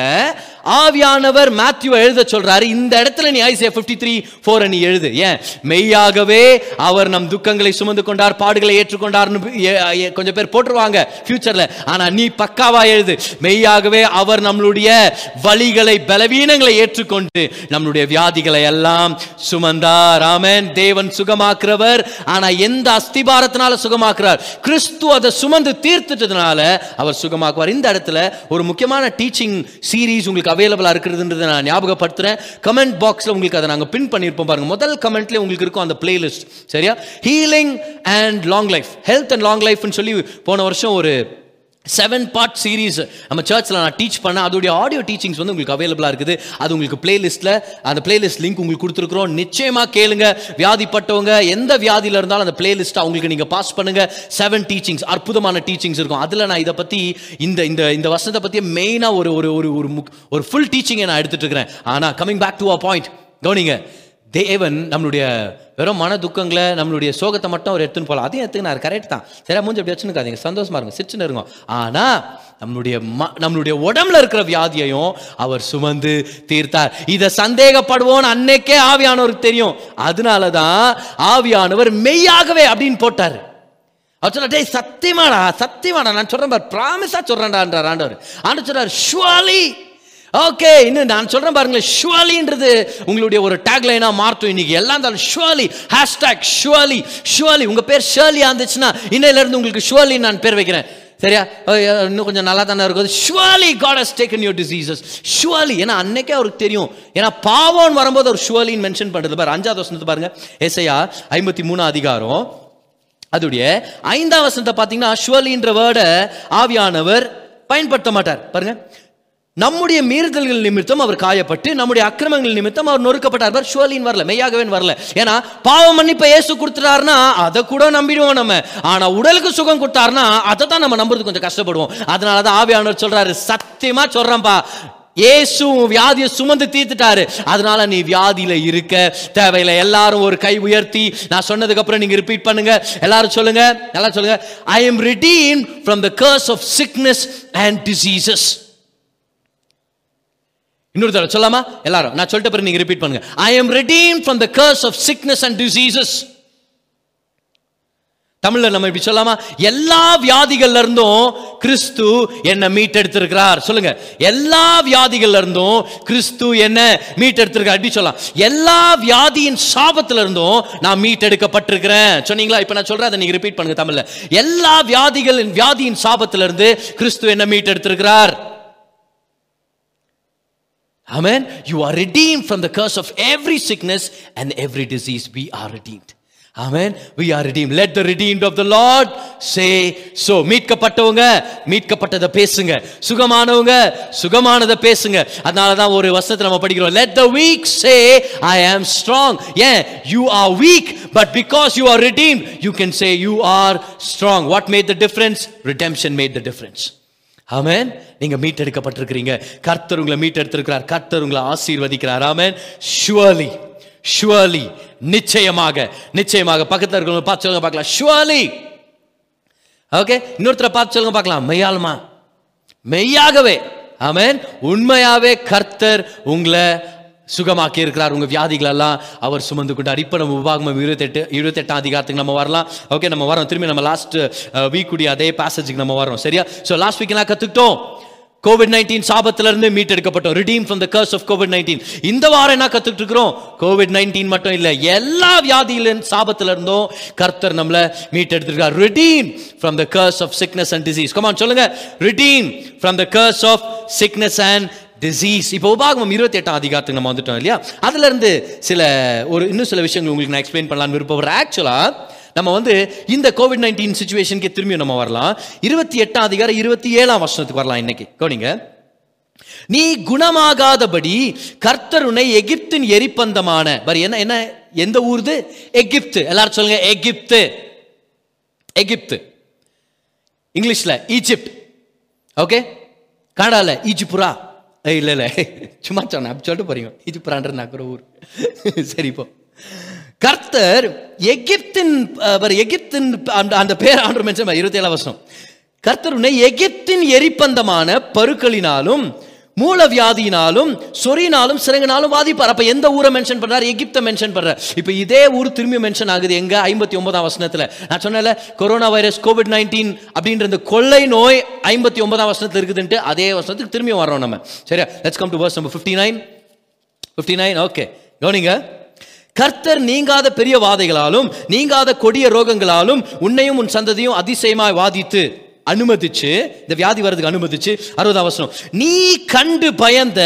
ஆவியானவர் மேத்யூ எழுத சொல்றாரு. இந்த இடத்துல நீ ஐசியா 53 த்ரீ ஃபோர் நீ எழுது. ஏன்? மெய்யாகவே அவர் நம் துக்கங்களை சுமந்து கொண்டார் பாடுகளை ஏற்றுக்கொண்டார்னு கொஞ்சம் பேர் போட்டுருவாங்க ஃபியூச்சர்ல ஆனா நீ பக்காவா எழுது. மெய்யாகவே அவர் நம்மளுடைய வழிகளை பலவீனங்களை ஏற்றுக்கொண்டு நம்மளுடைய வியாதிகளை எல்லாம் சுமந்தார். ஆமன். தேவன் சுகமாக்குறவர். ஆனா எந்த அஸ்திபாரத்தினால சுகமாக்குறார்? கிறிஸ்து அதை சுமந்து தீர்த்துட்டதுனால அவர் சுகமாக்குவார். இந்த இடத்துல ஒரு முக்கியமான டீச்சிங் சீரீஸ் உங்களுக்கு அவைலபிளாக இருக்கிறதுன்றதை நான் ஞாபகப்படுத்துகிறேன் கமெண்ட் பாக்ஸில் உங்களுக்கு அதை நாங்கள் பின் பண்ணியிருப்போம் பாருங்கள் முதல் கமெண்ட்லேயே உங்களுக்கு இருக்கும் அந்த பிளேலிஸ்ட் சரியா? Healing and long life health and long லைஃப்னு சொல்லி போன வருஷம் ஒரு செவன் பார்ட் சீரீஸ் நம்ம சர்ச்சில் நான் டீச் பண்ணேன். அதோடைய ஆடியோ டீச்சிங்ஸ் வந்து உங்களுக்கு அவைலபிளாக இருக்குது. அது உங்களுக்கு பிளேலிஸ்ட்டில் அந்த பிளேலிஸ்ட் லிங்க் உங்களுக்கு கொடுத்துருக்குறோம். நிச்சயமாக கேளுங்க. வியாதிப்பட்டவங்க எந்த வியாதியில் இருந்தாலும் அந்த பிளேலிஸ்ட்டை அவங்களுக்கு நீங்கள் பாஸ் பண்ணுங்க. செவன் டீச்சிங்ஸ் அற்புதமான டீச்சிங்ஸ் இருக்கும். அதில் நான் இதை பற்றி இந்த இந்த இந்த வருஷத்தை பற்றி மெயினாக ஒரு ஒரு ஒரு ஒரு முக்- ஒரு ஃபுல் டீச்சிங்கை நான் எடுத்துகிட்டு இருக்கிறேன். ஆனால் coming back to a point கவனிங்க. தேவன் நம்மளுடைய வெறும் மன துக்கங்களை நம்மளுடைய சோகத்தை மட்டும் அவர் எடுத்துன்னு போகலாம். அதையும் எடுத்துக்கினார் கரெக்ட் தான். சரி மூஞ்சி அப்படி வச்சுருக்காதீங்க சந்தோஷமா இருங்க. சிரிச்சுன்னு இருங்க. ஆனா நம்மளுடைய ம நம்மளுடைய உடம்புல இருக்கிற வியாதியையும் அவர் சுமந்து தீர்த்தார். இதை சந்தேகப்படுவோன்னு அன்னைக்கே ஆவியானவருக்கு தெரியும். அதனால தான் ஆவியானவர் மெய்யாகவே அப்படின்னு போட்டார். அவர் சொல்ல டேய் சத்தியமாடா சத்தியமாடா. நான் சொல்கிறேன் பார். ப்ராமிஸாக சொல்கிறேன்டான்றார் ஆண்டவர். ஆண்டு சொல்றார் ஷுவாலி ஓகே இன்னும் நான் சொல்கிறேன் பாருங்களேன் ஷுவாலின்றது உங்களுடைய ஒரு டேக்லைனாக மாற்றும் இன்றைக்கி எல்லாம் இருந்தாலும் ஷுவாலி ஹேஷ்டாக் ஷுவாலி ஷுவாலி. உங்கள் பேர் ஷர்லியா இருந்துச்சுன்னா இன்னையிலேருந்து உங்களுக்கு ஷுவாலி நான் பேர் வைக்கிறேன். சரியா? இன்னும் கொஞ்சம் நல்லா தானே இருக்கும் surely God has taken your diseases surely ஏன்னா அன்னைக்கே அவருக்கு தெரியும். ஏன்னா பாவம்னு வரும்போது அவர் ஷுவாலின்னு மென்ஷன் பண்ணுறது பாரு. அஞ்சாவது வசனத்தை பாருங்க. எஸ்ஐயா ஐம்பத்தி மூணு அதிகாரம். அதுடைய ஐந்தாம் வசனத்தை பார்த்தீங்கன்னா ஷுவலின்ற வேர்டை ஆவியானவர் பயன்படுத்த மாட்டார். பாருங்க. நம்முடைய மீறுதல்கள் நிமித்தம் அவர் காயப்பட்டு நம்முடைய அக்கிரமங்கள் நிமித்தம் அவர் நொறுக்கப்பட்டார். பார் ஷுவலின் வரல மெய்யாகவே வரல. ஏன்னா பாவம் மன்னிப்பை ஏசு கொடுத்துட்டாருன்னா அதை கூட நம்பிடுவோம் நம்ம. ஆனா உடலுக்கு சுகம் கொடுத்தாருன்னா அதை தான் நம்ம நம்புறது கொஞ்சம் கஷ்டப்படுவோம். அதனால தான் ஆவியானவர் சொல்றாரு சத்தியமா சொல்றேன்பா. ஏசு வியாதியை சுமந்து தீர்த்துட்டாரு. அதனால நீ வியாதியில இருக்க. தேவையில்லை எல்லாரும் ஒரு கை உயர்த்தி நான் சொன்னதுக்கு அப்புறம் நீங்க ரிப்பீட் பண்ணுங்க. எல்லாரும் சொல்லுங்க நல்லா சொல்லுங்க. I am redeemed from the curse of sickness and diseases இன்னொரு தடவை சொல்லாமா? எல்லாரும் நான் சொல்லிட்ட பிறகு நீங்க ரிப்பீட் பண்ணுங்க. I am redeemed from the curse of sickness and diseases தமிழ்ல நம்ம இப்படி சொல்லாமா? எல்லா வியாதிகள்ல இருந்தும் கிறிஸ்து என்ன மீட்டெடுத்திருக்கிறார். சொல்லுங்க. எல்லா வியாதிகள்ல இருந்தும் கிறிஸ்து என்ன மீட்டெடுத்திருக்கார் அப்படி சொல்லலாம். எல்லா வியாதியின் சாபத்துல இருந்தும் நான் மீட்டெடுக்கப்பட்டிருக்கிறேன். சொன்னீங்களா? இப்ப நான் சொல்றேன் அதை நீங்க ரிப்பீட் பண்ணுங்க தமிழ்ல. எல்லா வியாதிகளின் வியாதியின் சாபத்துல இருந்து கிறிஸ்து என்ன மீட்டெடுத்திருக்கிறார். Amen. You are redeemed from the curse of every sickness and every disease. We are redeemed. Amen. We are redeemed. Let the redeemed of the Lord say so. மீட்கப்பட்டவங்க மீட்கப்பட்டதை பேசுங்க சுகமானவங்க சுகமானதை பேசுங்க அதனால தான் ஒரு வசனத்தை நம்ம படிக்கிறோம் let the weak say i am strong ஏன் you are weak but because you are redeemed you can say you are strong what made the difference redemption made the difference ஆமேன். நீங்க மீட்டெடுக்கப்பட்டிருக்கிறீங்க. கர்த்தர் உங்களை மீட்டெடுத்திருக்கிறார். கர்த்தர் உங்களை ஆசீர்வதிக்கிறார். ஆமேன். ஷுவலி ஷுவலி நிச்சயமாக நிச்சயமாக. பக்கத்தில் இருக்கிறவங்க பார்த்து சொல்லுங்க பார்க்கலாம். ஷுவலி ஓகே இன்னொருத்தரை பார்த்து சொல்லுங்க பார்க்கலாம். மெய்யாலுமா மெய்யாகவே. ஆமேன். உண்மையாவே கர்த்தர் உங்களை சுகமாக்கி இருக்கிறார் உங்கள் வியாதிகள் எல்லாம் அவர் சுமந்து கொண்டார். இப்போ நம்ம உபாகமம் இருபத்தெட்டு இருபத்தெட்டாம் அதிகாரத்துக்கு நம்ம வரலாம். ஓகே நம்ம வரோம். திரும்பி நம்ம லாஸ்ட் வீக் uh, கூடிய அதே பேசேஜுக்கு நம்ம வரோம். சரியா? ஸோ லாஸ்ட் வீக் எல்லாம் கற்றுக்கிட்டோம் கோவிட் நைன்டீன் சாபத்திலிருந்து மீட்டெடுக்கப்பட்டோம். Redeem from the curse of COVID nineteen இந்த வாரம் என்ன கற்றுக்கிட்டு இருக்கிறோம் கோவிட் நைன்டீன் மட்டும் இல்லை. எல்லா வியாதியில சாபத்திலிருந்தும் கர்த்தர் நம்மளை மீட்டெடுத்திருக்கார் redeem from the curse of sickness and disease come on சொல்லுங்க. Redeem from the curse of sickness and disease இப்போ உபாகமம் இருபத்தி எட்டாம் அதிகாரத்துக்கு நம்ம வந்துட்டோம் இல்லையா? அதுல இருந்து சில ஒரு இன்னும் சில விஷயங்கள் உங்களுக்கு நான் எக்ஸ்பிளைன் பண்ணலாம்னு விருப்பப்படுறேன். ஆக்சுவலா நம்ம வந்து இந்த கோவிட் நைன்டீன் சுச்சுவேஷனுக்கு திரும்பி நம்ம வரலாம். இருபத்தி எட்டாம் அதிகாரம் இருபத்தி ஏழாம் வருஷத்துக்கு வரலாம் இன்னைக்கு. கவனிங்க. நீ குணமாகாதபடி கர்த்தர் உன்னை எகிப்தின் எரிப்பந்தமான பரி என்ன என்ன எந்த ஊர்து? எகிப்து. எல்லாரும் சொல்லுங்க எகிப்து. எகிப்து. இங்கிலீஷ்ல ஈஜிப்ட் ஓகே கனடால ஈஜிபுரா ஏய் இல்ல சும்மா சொன்னேன். அப்படி சொல்லிட்டு போறீங்க. இது பிராண்டர்னா ஒரு ஊர். சரி இப்போ கர்த்தர் எகிப்தின் எகிப்தின் அந்த அந்த பேர் ஆண்டு மென்ஷன் இருபத்தி ஏழாம் வருஷம் கர்த்தர் உன்னை எகிப்தின் எரிப்பந்தமான பருக்களினாலும் மூலவியாதியினாலும் சொறினாலும் சிறங்கினாலும் வாதிப்பார். அப்ப எந்த ஊரை மென்ஷன் பண்றாரு? எகிப்தை மென்ஷன் பண்றார். இப்ப இதே ஊர் திரும்பி மென்ஷன் ஆகுது எங்க? ஐம்பத்தி ஒன்பதாம் வசனத்துல. நான் சொன்னேன்ல கொரோனா வைரஸ் கோவிட் நைன்டீன் அப்படின்ற இந்த கொள்ளை நோய் ஐம்பத்தி ஒன்பதாம் வசனத்துல இருக்குதுன்ட்டு அதே வசனத்துக்கு திரும்பி வரோம் நம்ம. சரியா? Let's come to verse number fifty nine fifty nine okay கவனிங்க. கர்த்தர் நீங்காத பெரிய வாதைகளாலும் நீங்காத கொடிய ரோகங்களாலும் உன்னையும் உன் சந்ததியும் அதிசயமாய் வாதித்து அனுமதிச்சு இந்த வியாதி வர்றதுக்கு அனுமதிச்சு அறுபதாம் அவசரம் நீ கண்டு பயந்த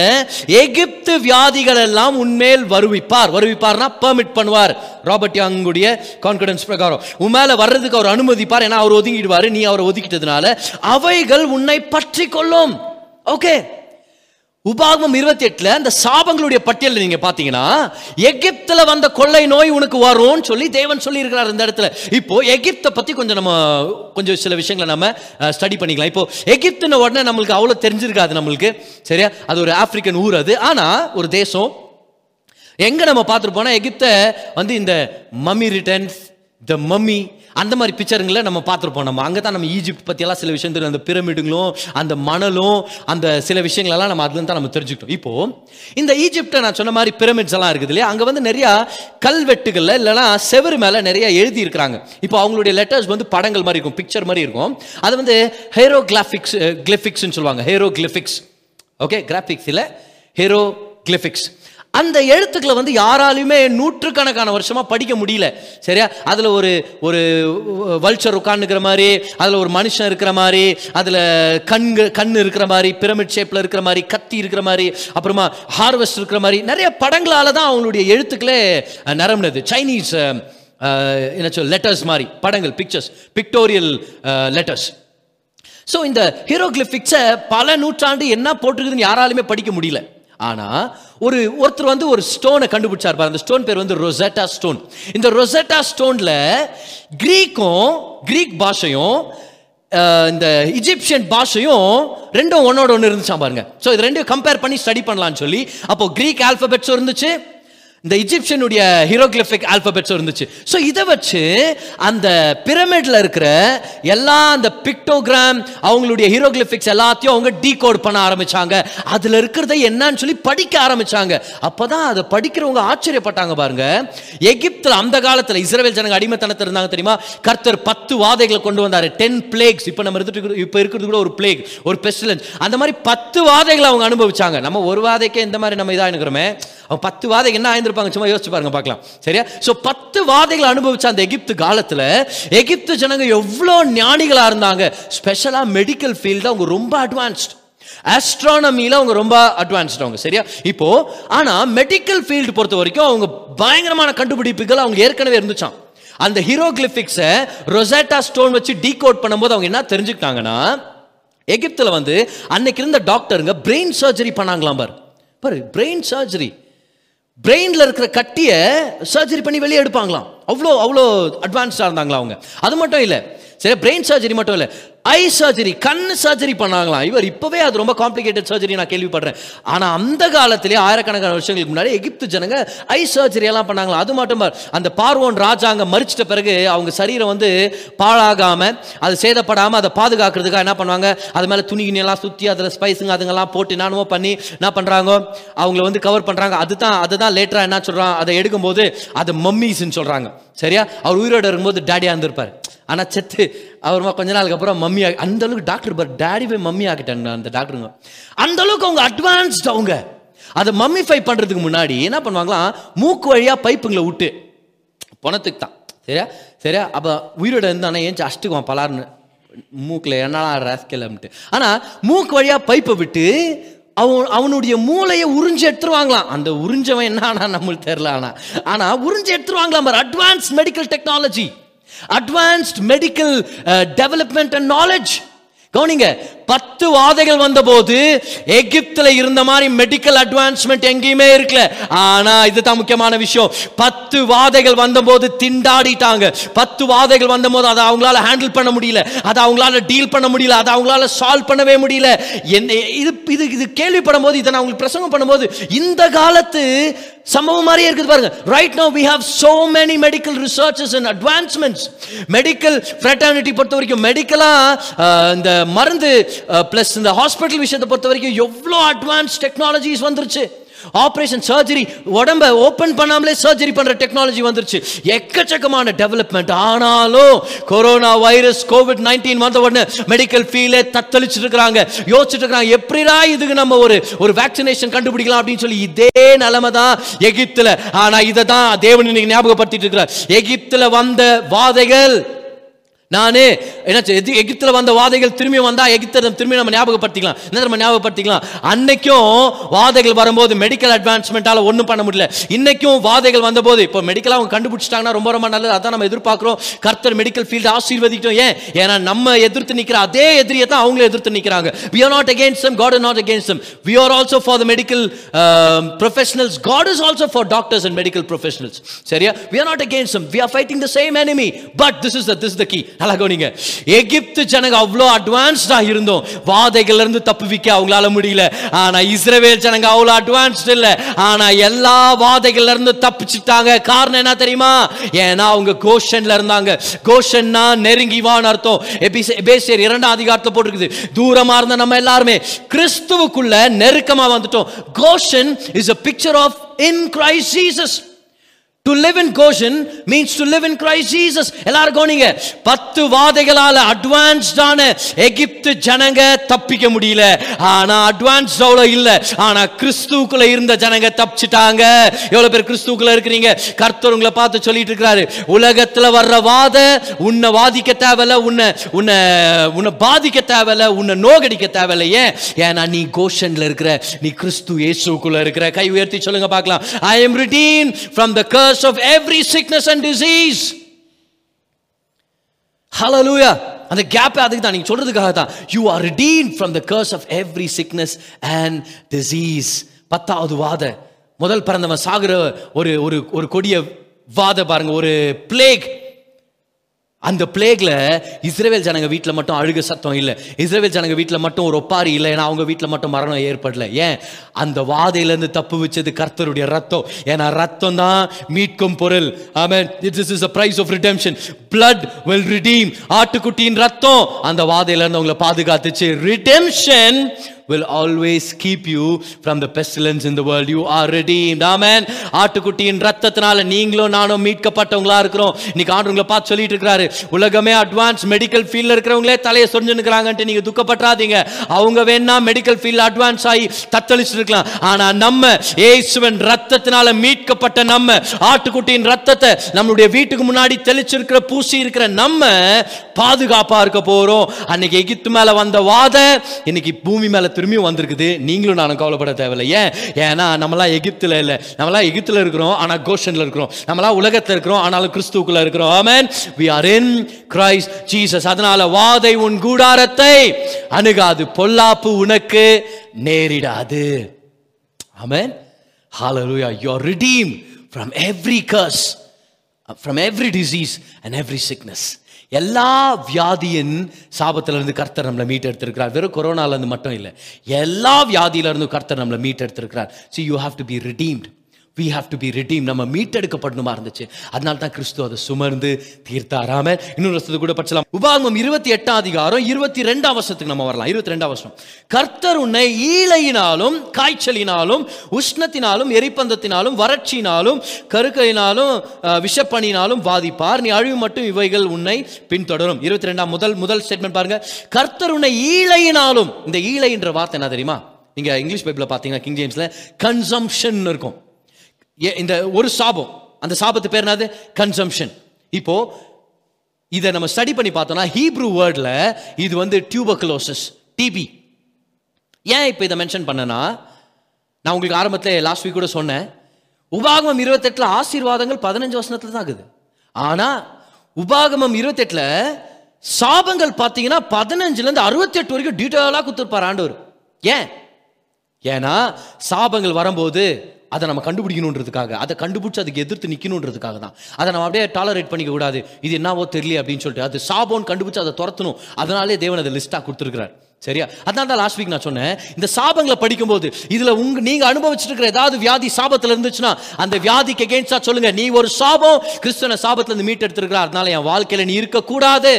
எகிப்து வியாதிகள் எல்லாம் உன்மேல் வருவிப்பார். வருவிப்பார்னா பெர்மிட் பண்ணுவார். ராபர்ட் யாங்குடைய கான்பிடன்ஸ் பிரகாரம். உன் மேல வர்றதுக்கு அவர் அனுமதிப்பார் ஏன்னா அவர் ஒதுங்கிடுவாரு நீ அவரை ஒதுக்கிட்டதுனால அவைகள் உன்னை பற்றி கொள்ளும் ஓகே உபாகமம் இருபத்தி எட்டுல அந்த சாபங்களுடைய பட்டியல் நீங்க பாத்தீங்கன்னா எகிப்துல வந்த கொள்ளை நோய் உனக்கு வரும்னு சொல்லி தேவன் சொல்லி இருக்கிறார் இந்த இடத்துல. இப்போ எகிப்தை பத்தி கொஞ்சம் நம்ம கொஞ்சம் சில விஷயங்களை நம்ம ஸ்டடி பண்ணிக்கலாம். இப்போ எகிப்துன உடனே நம்மளுக்கு அவ்வளவு தெரிஞ்சிருக்காது நம்மளுக்கு. சரியா? அது ஒரு ஆப்பிரிக்கன் ஊர் அது. ஆனா ஒரு தேசம். எங்க நம்ம பார்த்துருப்போம்னா எகிப்தை வந்து இந்த மம்மி ரிட்டர்ன்ஸ் த மம்மி அந்த மாதிரி பிக்சருங்களை நம்ம பார்த்துருப்போம். நம்ம அங்கே தான் நம்ம ஈஜிப்ட் பற்றியெல்லாம் சில விஷயம் தெரியும். அந்த பிரமிடுங்களும் அந்த மணலும் அந்த சில விஷயங்களெல்லாம் நம்ம அதுலேருந்து தான் நம்ம தெரிஞ்சுக்கிட்டோம். இப்போ இந்த ஈஜிப்டை நான் சொன்ன மாதிரி பிரமிட்ஸ் எல்லாம் இருக்குது இல்லையா? அங்கே வந்து நிறையா கல்வெட்டுகளில் இல்லைன்னா செவரு மேலே நிறைய எழுதி இருக்கிறாங்க இப்போ அவங்களுடைய லெட்டர்ஸ் வந்து படங்கள் மாதிரி இருக்கும் பிக்சர் மாதிரி இருக்கும். அது வந்து ஹேரோ கிளாஃபிக்ஸ் கிளிஃபிக்ஸ்னு சொல்லுவாங்க. ஹேரோ கிளிஃபிக்ஸ் ஓகே கிராஃபிக்ஸ் இல்லை? ஹேரோ கிளிஃபிக்ஸ் அந்த எழுத்துக்களை வந்து யாராலையுமே நூற்றுக்கணக்கான வருஷமாக படிக்க முடியல. சரியா? அதில் ஒரு ஒரு வல்ச்சர் உட்காந்துக்கிற மாதிரி அதில் ஒரு மனுஷன் இருக்கிற மாதிரி அதில் கண்கு கண் இருக்கிற மாதிரி பிரமிட் ஷேப்பில் இருக்கிற மாதிரி கத்தி இருக்கிற மாதிரி அப்புறமா ஹார்வெஸ்ட் இருக்கிற மாதிரி நிறைய படங்களால் தான் அவங்களுடைய எழுத்துக்களே அஹ், நிரம்பினது. சைனீஸ் என்ன சொல் லெட்டர்ஸ் மாதிரி படங்கள் பிக்சர்ஸ் பிக்டோரியல் லெட்டர்ஸ் ஸோ இந்த ஹீரோகிளிஃபிக்ஸை பல நூற்றாண்டு என்ன போட்டிருக்குதுன்னு யாராலுமே படிக்க முடியல. ஆனால் ஒரு ஒருத்தர் வந்து ஒரு ஸ்டோனை கண்டுபிடிச்சார் பாரு அந்த ஸ்டோன் பேர் வந்து ரொசெட்டா ஸ்டோன் இந்த ரொசட்டா ஸ்டோன்ல கிரீக்கும் கிரீக் பாஷையும் இந்த இஜிப்சியன் பாஷையும் ரெண்டும் ஒன்னோட ஒன்று இருந்துச்சான் பாருங்க. ஸோ இது ரெண்டையும் கம்பேர் பண்ணி ஸ்டடி பண்ணலாம்னு சொல்லி அப்போ கிரீக் ஆல்பபெட்ஸும் இருந்துச்சு இந்த இஜிப்சியனுடைய ஹீரோகிளிஃபிக் ஆல்பபெட்ஸ் இருந்துச்சு. ஸோ இதை வச்சு அந்த பிரமிடில் இருக்கிற எல்லா அந்த பிக்டோகிராம் அவங்களுடைய ஹீரோகிளிஃபிக்ஸ் எல்லாத்தையும் அவங்க டீகோட் பண்ண ஆரம்பிச்சாங்க. அதில் இருக்கிறத என்னன்னு சொல்லி படிக்க ஆரம்பிச்சாங்க. அப்பதான் அதை படிக்கிறவங்க ஆச்சரியப்பட்டாங்க பாருங்க. எகிப்தில் அந்த காலத்தில் இஸ்ரேல் ஜனங்க அடிமைத்தனத்தில் இருந்தாங்க தெரியுமா? கர்த்தர் பத்து வாதைகளை கொண்டு வந்தாரு. டென் பிளேக்ஸ் இப்போ நம்ம இருந்துட்டு இப்போ இருக்கிறது கூட ஒரு பிளேக் ஒரு பெஸ்டிலன்ஸ் அந்த மாதிரி பத்து வாதைகளை அவங்க அனுபவிச்சாங்க. நம்ம ஒரு வாதைக்கே இந்த மாதிரி நம்ம இதாக இருக்கிறோமே அவன் பத்து வாதைக்கு என்ன ஆயிருந்திருப்பாங்க சும்மா யோசிச்சு பாருங்க பார்க்கலாம். சரியா? ஸோ பத்து வாதைகளை அனுபவிச்ச அந்த எகிப்து காலத்துல எகிப்து ஜனங்க எவ்வளோ ஞானிகளாக இருந்தாங்க? ஸ்பெஷலா மெடிக்கல் ஃபீல்டு அவங்க ரொம்ப அட்வான்ஸ்ட் ஆஸ்ட்ரானமியில் அவங்க ரொம்ப அட்வான்ஸ்ட் அவங்க சரியா? இப்போ ஆனா மெடிக்கல் ஃபீல்டு பொறுத்த வரைக்கும் அவங்க பயங்கரமான கண்டுபிடிப்புகள் அவங்க ஏற்கனவே இருந்துச்சான் அந்த ஹீரோகிளிஃபிக்ஸை ரொசேட்டா ஸ்டோன் வச்சு டீகோட் பண்ணும்போது அவங்க என்ன தெரிஞ்சுக்கிட்டாங்கன்னா எகிப்தில் வந்து அன்னைக்கு இருந்த டாக்டருங்க பிரெயின் சர்ஜரி பண்ணாங்களாம் பாரு. பாரு பிரெயின் சர்ஜரி பிரெயினில் இருக்கிற கட்டியை சர்ஜரி பண்ணி வெளியே எடுப்பாங்களாம். அவ்வளோ அவ்வளோ அட்வான்ஸ்டாக இருந்தாங்களா அவங்க. அது மட்டும் இல்லை. சரி பிரெயின் சர்ஜரி மட்டும் இல்லை. ஐ சர்ஜரி கண் சர்ஜரி பண்ணாங்களாம். இவர் இப்போவே அது ரொம்ப காம்ப்ளிகேட்டட் சர்ஜரி நான் கேள்விப்படுறேன். ஆனால் அந்த காலத்திலே ஆயிரக்கணக்கான வருஷங்களுக்கு முன்னாடி எகிப்து ஜனங்க ஐ சர்ஜரி எல்லாம் பண்ணாங்களாம். அது மட்டும் அந்த பார்வோன் ராஜாங்க மறிச்சிட்ட பிறகு அவங்க சரீரம் வந்து பாழாகாமல் அது சேதப்படாமல் அதை பாதுகாக்கிறதுக்காக என்ன பண்ணுவாங்க? அது மேலே துணி கிணி எல்லாம் சுத்தி ஸ்பைஸுங்க அதுங்கெல்லாம் போட்டு என்னென்னமோ பண்ணி என்ன பண்ணுறாங்க அவங்கள வந்து கவர் பண்ணுறாங்க அதுதான் அதுதான் லேட்டராக என்ன சொல்கிறான் அதை எடுக்கும்போது அது மம்மிஸ்ன்னு சொல்கிறாங்க சரியா? அவர் உயிரோட இருக்கும்போது டேடியாக இருந்திருப்பார். ஆனால் செத்து அவருமா கொஞ்ச நாளுக்கு அப்புறம் மம்மி ஆகி அந்த அளவுக்கு டாக்டர் பார் டேடி போய் மம்மி ஆகிட்டாங்க அந்த டாக்டருங்க அந்த அளவுக்கு அவங்க அட்வான்ஸ்ட் அவங்க. அதை மம்மிஃபை பண்ணுறதுக்கு முன்னாடி என்ன பண்ணுவாங்களாம்? மூக்கு வழியாக பைப்புங்களை விட்டு பணத்துக்கு தான். சரியா? சரியா? அப்போ உயிரோட இருந்தானே ஏன் அஷ்டுக்குவான் பலார்னு. மூக்கில் என்னடா ராஸ்கலம்ட்டு ஆனால் மூக்கு வழியாக பைப்பை விட்டு அவன் அவனுடைய மூளையை உறிஞ்சு எடுத்துருவாங்களாம். அந்த உறிஞ்சவன் என்ன ஆனால் நம்மளுக்கு தெரில ஆனால் ஆனால் உறிஞ்சு எடுத்துருவாங்களாம் பாரு advance medical technology advanced medical development and knowledge கவனிங்க பத்து வாதைகள் வந்தபோது எகிப்தில் இருந்த மாதிரி மெடிக்கல் அட்வான்ஸ்மெண்ட் எங்கேயுமே இருக்கல. ஆனா இதுதான் முக்கியமான விஷயம். பத்து வாதைகள் வந்தபோது திண்டாடிட்டாங்க. பத்து வாதைகள் வந்தபோது அதை அவங்களால ஹேண்டில் பண்ண முடியல. அதை அவங்களால டீல் பண்ண முடியல. அதை அவங்களால சால்வ் பண்ணவே முடியல. என்ன இது இது இது கேள்விப்படும் போது இதை நான் உங்களுக்கு பிரசங்கம் பண்ணும்போது இந்த காலத்து சம்பவம் மாதிரியே இருக்குது பாருங்க. Right no we have so many medical researches and advancements medical fraternity பொறுத்த வரைக்கும் மெடிக்கலாக இந்த மருந்து ப்ளஸ் uh, இந்த ஹாஸ்பிட்டல் விஷயத்தை பொறுத்த வரைக்கும் எவ்வளோ அட்வான்ஸ் டெக்னாலஜிஸ் வந்துருச்சு. ஆப்ரேஷன் சர்ஜரி உடம்ப ஓபன் பண்ணாமலே சர்ஜரி பண்ற டெக்னாலஜி வந்துருச்சு. எக்கச்சக்கமான டெவலப்மெண்ட் ஆனாலும் கொரோனா வைரஸ் கோவிட் நைன்டீன் வந்த உடனே மெடிக்கல் ஃபீல்டே தத்தளிச்சுட்டு இருக்கிறாங்க. யோசிச்சுட்டு இருக்காங்க எப்படிடா இதுக்கு நம்ம ஒரு ஒரு வேக்சினேஷன் கண்டுபிடிக்கலாம் அப்படின்னு சொல்லி இதே நிலைமை தான் எகிப்துல. ஆனா இதை தான் தேவன் இன்னைக்கு ஞாபகப்படுத்திட்டு இருக்கிறார். எகிப்துல வந்த வாதைகள் நானே என்ன எதி வந்த வாதைகள் திரும்பி வந்தா எகிப்தை திரும்பி நம்ம ஞாபகப்படுத்திக்கலாம். என்ன நம்ம ஞாபகப்படுத்திக்கலாம்? அன்னைக்கும் வாதைகள் வரும்போது மெடிக்கல் அட்வான்ஸ்மெண்ட்டால் ஒன்றும் பண்ண முடியல. இன்னைக்கும் வாதைகள் வந்தபோது இப்போ மெடிக்கலாக அவங்க கண்டுபிடிச்சிட்டாங்கன்னா ரொம்ப ரொம்ப நல்லது. அதான் நம்ம எதிர்பார்க்குறோம். கர்த்தர் மெடிக்கல் ஃபீல்டு ஆசீர்வதிக்கட்டும். ஏன்? ஏன்னா நம்ம எதிர்த்து நிற்கிற அதே எதிரியை தான் அவங்களும் எதிர்த்து நிற்கிறாங்க we are not against them God not not against them. We are also for the medical um, professionals. God is also for doctors and சரியா? We are not against them we are fighting the same enemy but this is the this the key நல்லா கவனிங்க எகிப்து ஜனங்க அவ்வளோ அட்வான்ஸ்டாக இருந்தோம். வாதைகள்ல இருந்து தப்புவிக்க அவங்களால முடியல. ஆனால் இஸ்ரவேல் ஜனங்க அவ்வளோ அட்வான்ஸ்ட் இல்லை. ஆனால் எல்லா வாதைகள்ல இருந்து தப்பிச்சிட்டாங்க. காரணம் என்ன தெரியுமா? ஏன்னா அவங்க கோஷனில் இருந்தாங்க. கோஷன்னா நெருங்கி வான்னு அர்த்தம். எபிசே- எபேசியர் இரண்டாம் அதிகாரத்துல போட்டிருக்குது. தூரமாக இருந்த நம்ம எல்லாருமே கிறிஸ்துவுக்குள்ள நெருக்கமாக வந்துட்டோம். Goshen is a picture of in Christ Jesus to live in Goshen means to live in Christ Jesus எல்லாரும் கவனிங்க. பத்து வாதைகளால அட்வான்ஸ்டான எகிப்து ஜனங்க தப்பிக்க முடியல. ஆனா அட்வான்ஸ் அவ்வளோ இல்ல. ஆனா கிறிஸ்துவுக்குள்ள இருந்த ஜனங்க தப்பிச்சிட்டாங்க. எவ்வளவு பேர் கிறிஸ்துவுக்குள்ள இருக்கிறீங்க? கர்த்தர் உங்களை பார்த்து சொல்லிட்டு இருக்கிறாரு. உலகத்துல வர்ற வாத உன்னை வாதிக்க தேவையில்ல உன்னை உன்னை உன்னை பாதிக்க தேவையில்ல உன்னை நோகடிக்க தேவையில்ல. ஏன்? ஏன்னா நீ கோஷன்ல இருக்கிற நீ கிறிஸ்து இயேசுக்குள்ள இருக்கிற. கை உயர்த்தி சொல்லுங்க பார்க்கலாம். I am redeemed from the curse us of every sickness and disease. Hallelujah. அந்த கேப் அதுக்கு தான் நீங்க சொல்கிறதுக்காக தான் you are redeem from the curse of every sickness and disease பத்தாவது வாத முதல் பிறந்தவன் சாகுற ஒரு ஒரு ஒரு கொடிய வாத பாருங்க ஒரு பிளேக் அந்த பிளேக்ல இஸ்ரேவேல் ஜனங்க வீட்டில் மட்டும் அழுக சத்தம் இல்லை. இஸ்ரேவேல் ஜனங்க வீட்டில் மட்டும் ஒரு ஒப்பாரி இல்லை ஏன்னா அவங்க வீட்டில் மட்டும் மரணம் ஏற்படல. ஏன்? அந்த வாதையிலேருந்து தப்பு வச்சது கர்த்தருடைய ரத்தம். ஏன்னா ரத்தம் தான் மீட்கும் பொருள். Amen it is a price of redemption blood will redeem ஆட்டுக்குட்டியின் ரத்தம். அந்த வாதையிலேருந்து அவங்களை பாதுகாத்துச்சு. Redemption will always keep you from the pestilence in the world. You are redeemed. Amen. ஆட்டுக்குட்டியின் ரத்தத்தினால நீங்களும் நானும் மீட்கப்பட்டவங்களா இருக்கிறோம். இன்னைக்கு ஆண்டவங்களை பார்த்து சொல்லிட்டு இருக்கிறாரு. உலகமே அட்வான்ஸ் மெடிக்கல் ஃபீல்ட்ல இருக்கிறவங்களே தலையை சொரிஞ்சுக்கிறாங்கன்ட்டு நீங்க துக்கப்பட்டாதீங்க அவங்க வேணா மெடிக்கல் ஃபீல்ட் அட்வான்ஸ் ஆகி தத்தளிச்சு இருக்கலாம் ஆனா நம்ம ஏசுவன் ரத்தத்தினால மீட்கப்பட்ட நம்ம ஆட்டுக்குட்டியின் ரத்தத்தை நம்மளுடைய வீட்டுக்கு முன்னாடி தெளிச்சிருக்கிற பூசி இருக்கிற நம்ம பாதுகாப்பா இருக்க போறோம். அன்னைக்கு எகித்து மேல வந்த வாத இன்னைக்கு பூமி மேல திரும்பியும் வந்திருக்குது. நீங்களும் நானும் கவலைப்பட தேவையில்லை. ஏன்? ஏன்னா நம்மளாம் எகிப்தில் இல்லை. நம்மளாம் எகிப்தில் இருக்கிறோம் ஆனால் கோஷனில் இருக்கிறோம். நம்மளாம் உலகத்தில் இருக்கிறோம் ஆனாலும் கிறிஸ்துவுக்குள்ள இருக்கிறோம். Amen we are in Christ Jesus அதனால வாதை உன் கூடாரத்தை அணுகாது. பொல்லாப்பு உனக்கு நேரிடாது. Amen. Hallelujah. You're redeem from every curse from every disease and every sickness எல்லா வியாதியின் சாபத்துல இருந்து கர்த்தர் நம்மளை மீட்டெடுத்திருக்கிறார். வெறும் கொரோனாலேருந்து மட்டும் இல்லை எல்லா வியாதியிலேருந்து கர்த்தர் நம்மளை மீட்டெடுத்திருக்கிறார். So you have to be redeemed we have to be redeem நம்ம மீட்டெடுக்கப்படணுமா இருந்துச்சு. அதனால தான் கிறிஸ்து அதை சுமர்ந்து தீர்த்தாராம. இன்னொரு வருஷத்துக்கு கூட படிச்சலாம். உபாகமம் இருபத்தி எட்டாம் அதிகாரம் இருபத்தி ரெண்டாம் வருஷத்துக்கு நம்ம வரலாம். இருபத்தி ரெண்டாம் வருஷம் கர்த்தர் உன்னை ஈழையினாலும் காய்ச்சலினாலும் உஷ்ணத்தினாலும் எரிப்பந்தத்தினாலும் வறட்சியினாலும் கருக்கையினாலும் விஷப்பணியினாலும் பாதிப்பார் நீ அழிவு மட்டும் இவைகள் உன்னை பின்தொடரும். இருபத்தி ரெண்டாம் முதல் முதல் ஸ்டேட்மெண்ட் பாருங்க. கர்த்தர் உன்னை ஈழையினாலும் இந்த ஈழைன்ற வார்த்தை என்ன தெரியுமா? நீங்க இங்கிலீஷ் பைபிள்ல பார்த்தீங்கன்னா கிங் ஜேம்ஸ்ல கன்சம்ஷன் இருக்கும். இந்த ஒரு சாபம். அந்த சாபத்து பேர் என்னது? கன்சம்ஷன் இப்போ இதை நம்ம ஸ்டடி பண்ணி பார்த்தோம்னா ஹீப்ரூ வேர்டில் இது வந்து டியூபக்லோசஸ் டிபி ஏன் இப்போ இதை மென்ஷன் பண்ணனா நான் உங்களுக்கு ஆரம்பத்தில் லாஸ்ட் வீக் கூட சொன்னேன். உபாகமம் இருபத்தெட்டில் ஆசீர்வாதங்கள் பதினஞ்சு வசனத்தில் தான் இருக்குது. ஆனால் உபாகமம் இருபத்தெட்டில் சாபங்கள் பார்த்தீங்கன்னா பதினஞ்சுலேருந்து அறுபத்தெட்டு வரைக்கும் டீட்டெயிலாக கொடுத்துருப்பார் ஆண்டவர். ஏன்? ஏன்னா சாபங்கள் வரும்போது அதை நம்ம கண்டுபிடிக்கணுன்றதுக்காக அதை கண்டுபிடிச்சி அதுக்கு எதிர்த்து நிற்கணுன்றதுக்காக தான். அதை நம்ம அப்படியே டாலரேட் பண்ணிக்க கூடாது. இது என்னவோ தெரியல அப்படின்னு சொல்லிட்டு அது சாபோன்னு கண்டுபிடிச்சி அதை துரத்தணும். அதனாலே தேவன் அதை லிஸ்ட்டாக கொடுத்துருக்கிறார். சரியா? அதனால தான் லாஸ்ட் வீக் நான் சொன்னேன் இந்த சாபங்களை படிக்கும்போது இதில் உங்க நீங்க அனுபவிச்சுட்டு இருக்கிற ஏதாவது வியாதி சாபத்தில் இருந்துச்சுன்னா அந்த வியாதிக்கு எகேன்ஸ்டா சொல்லுங்க. நீ ஒரு சாபம் கிறிஸ்தவனை சாபத்துல இருந்து மீட் எடுத்திருக்கிற அதனால என் வாழ்க்கையில் நீ இருக்கக்கூடாது.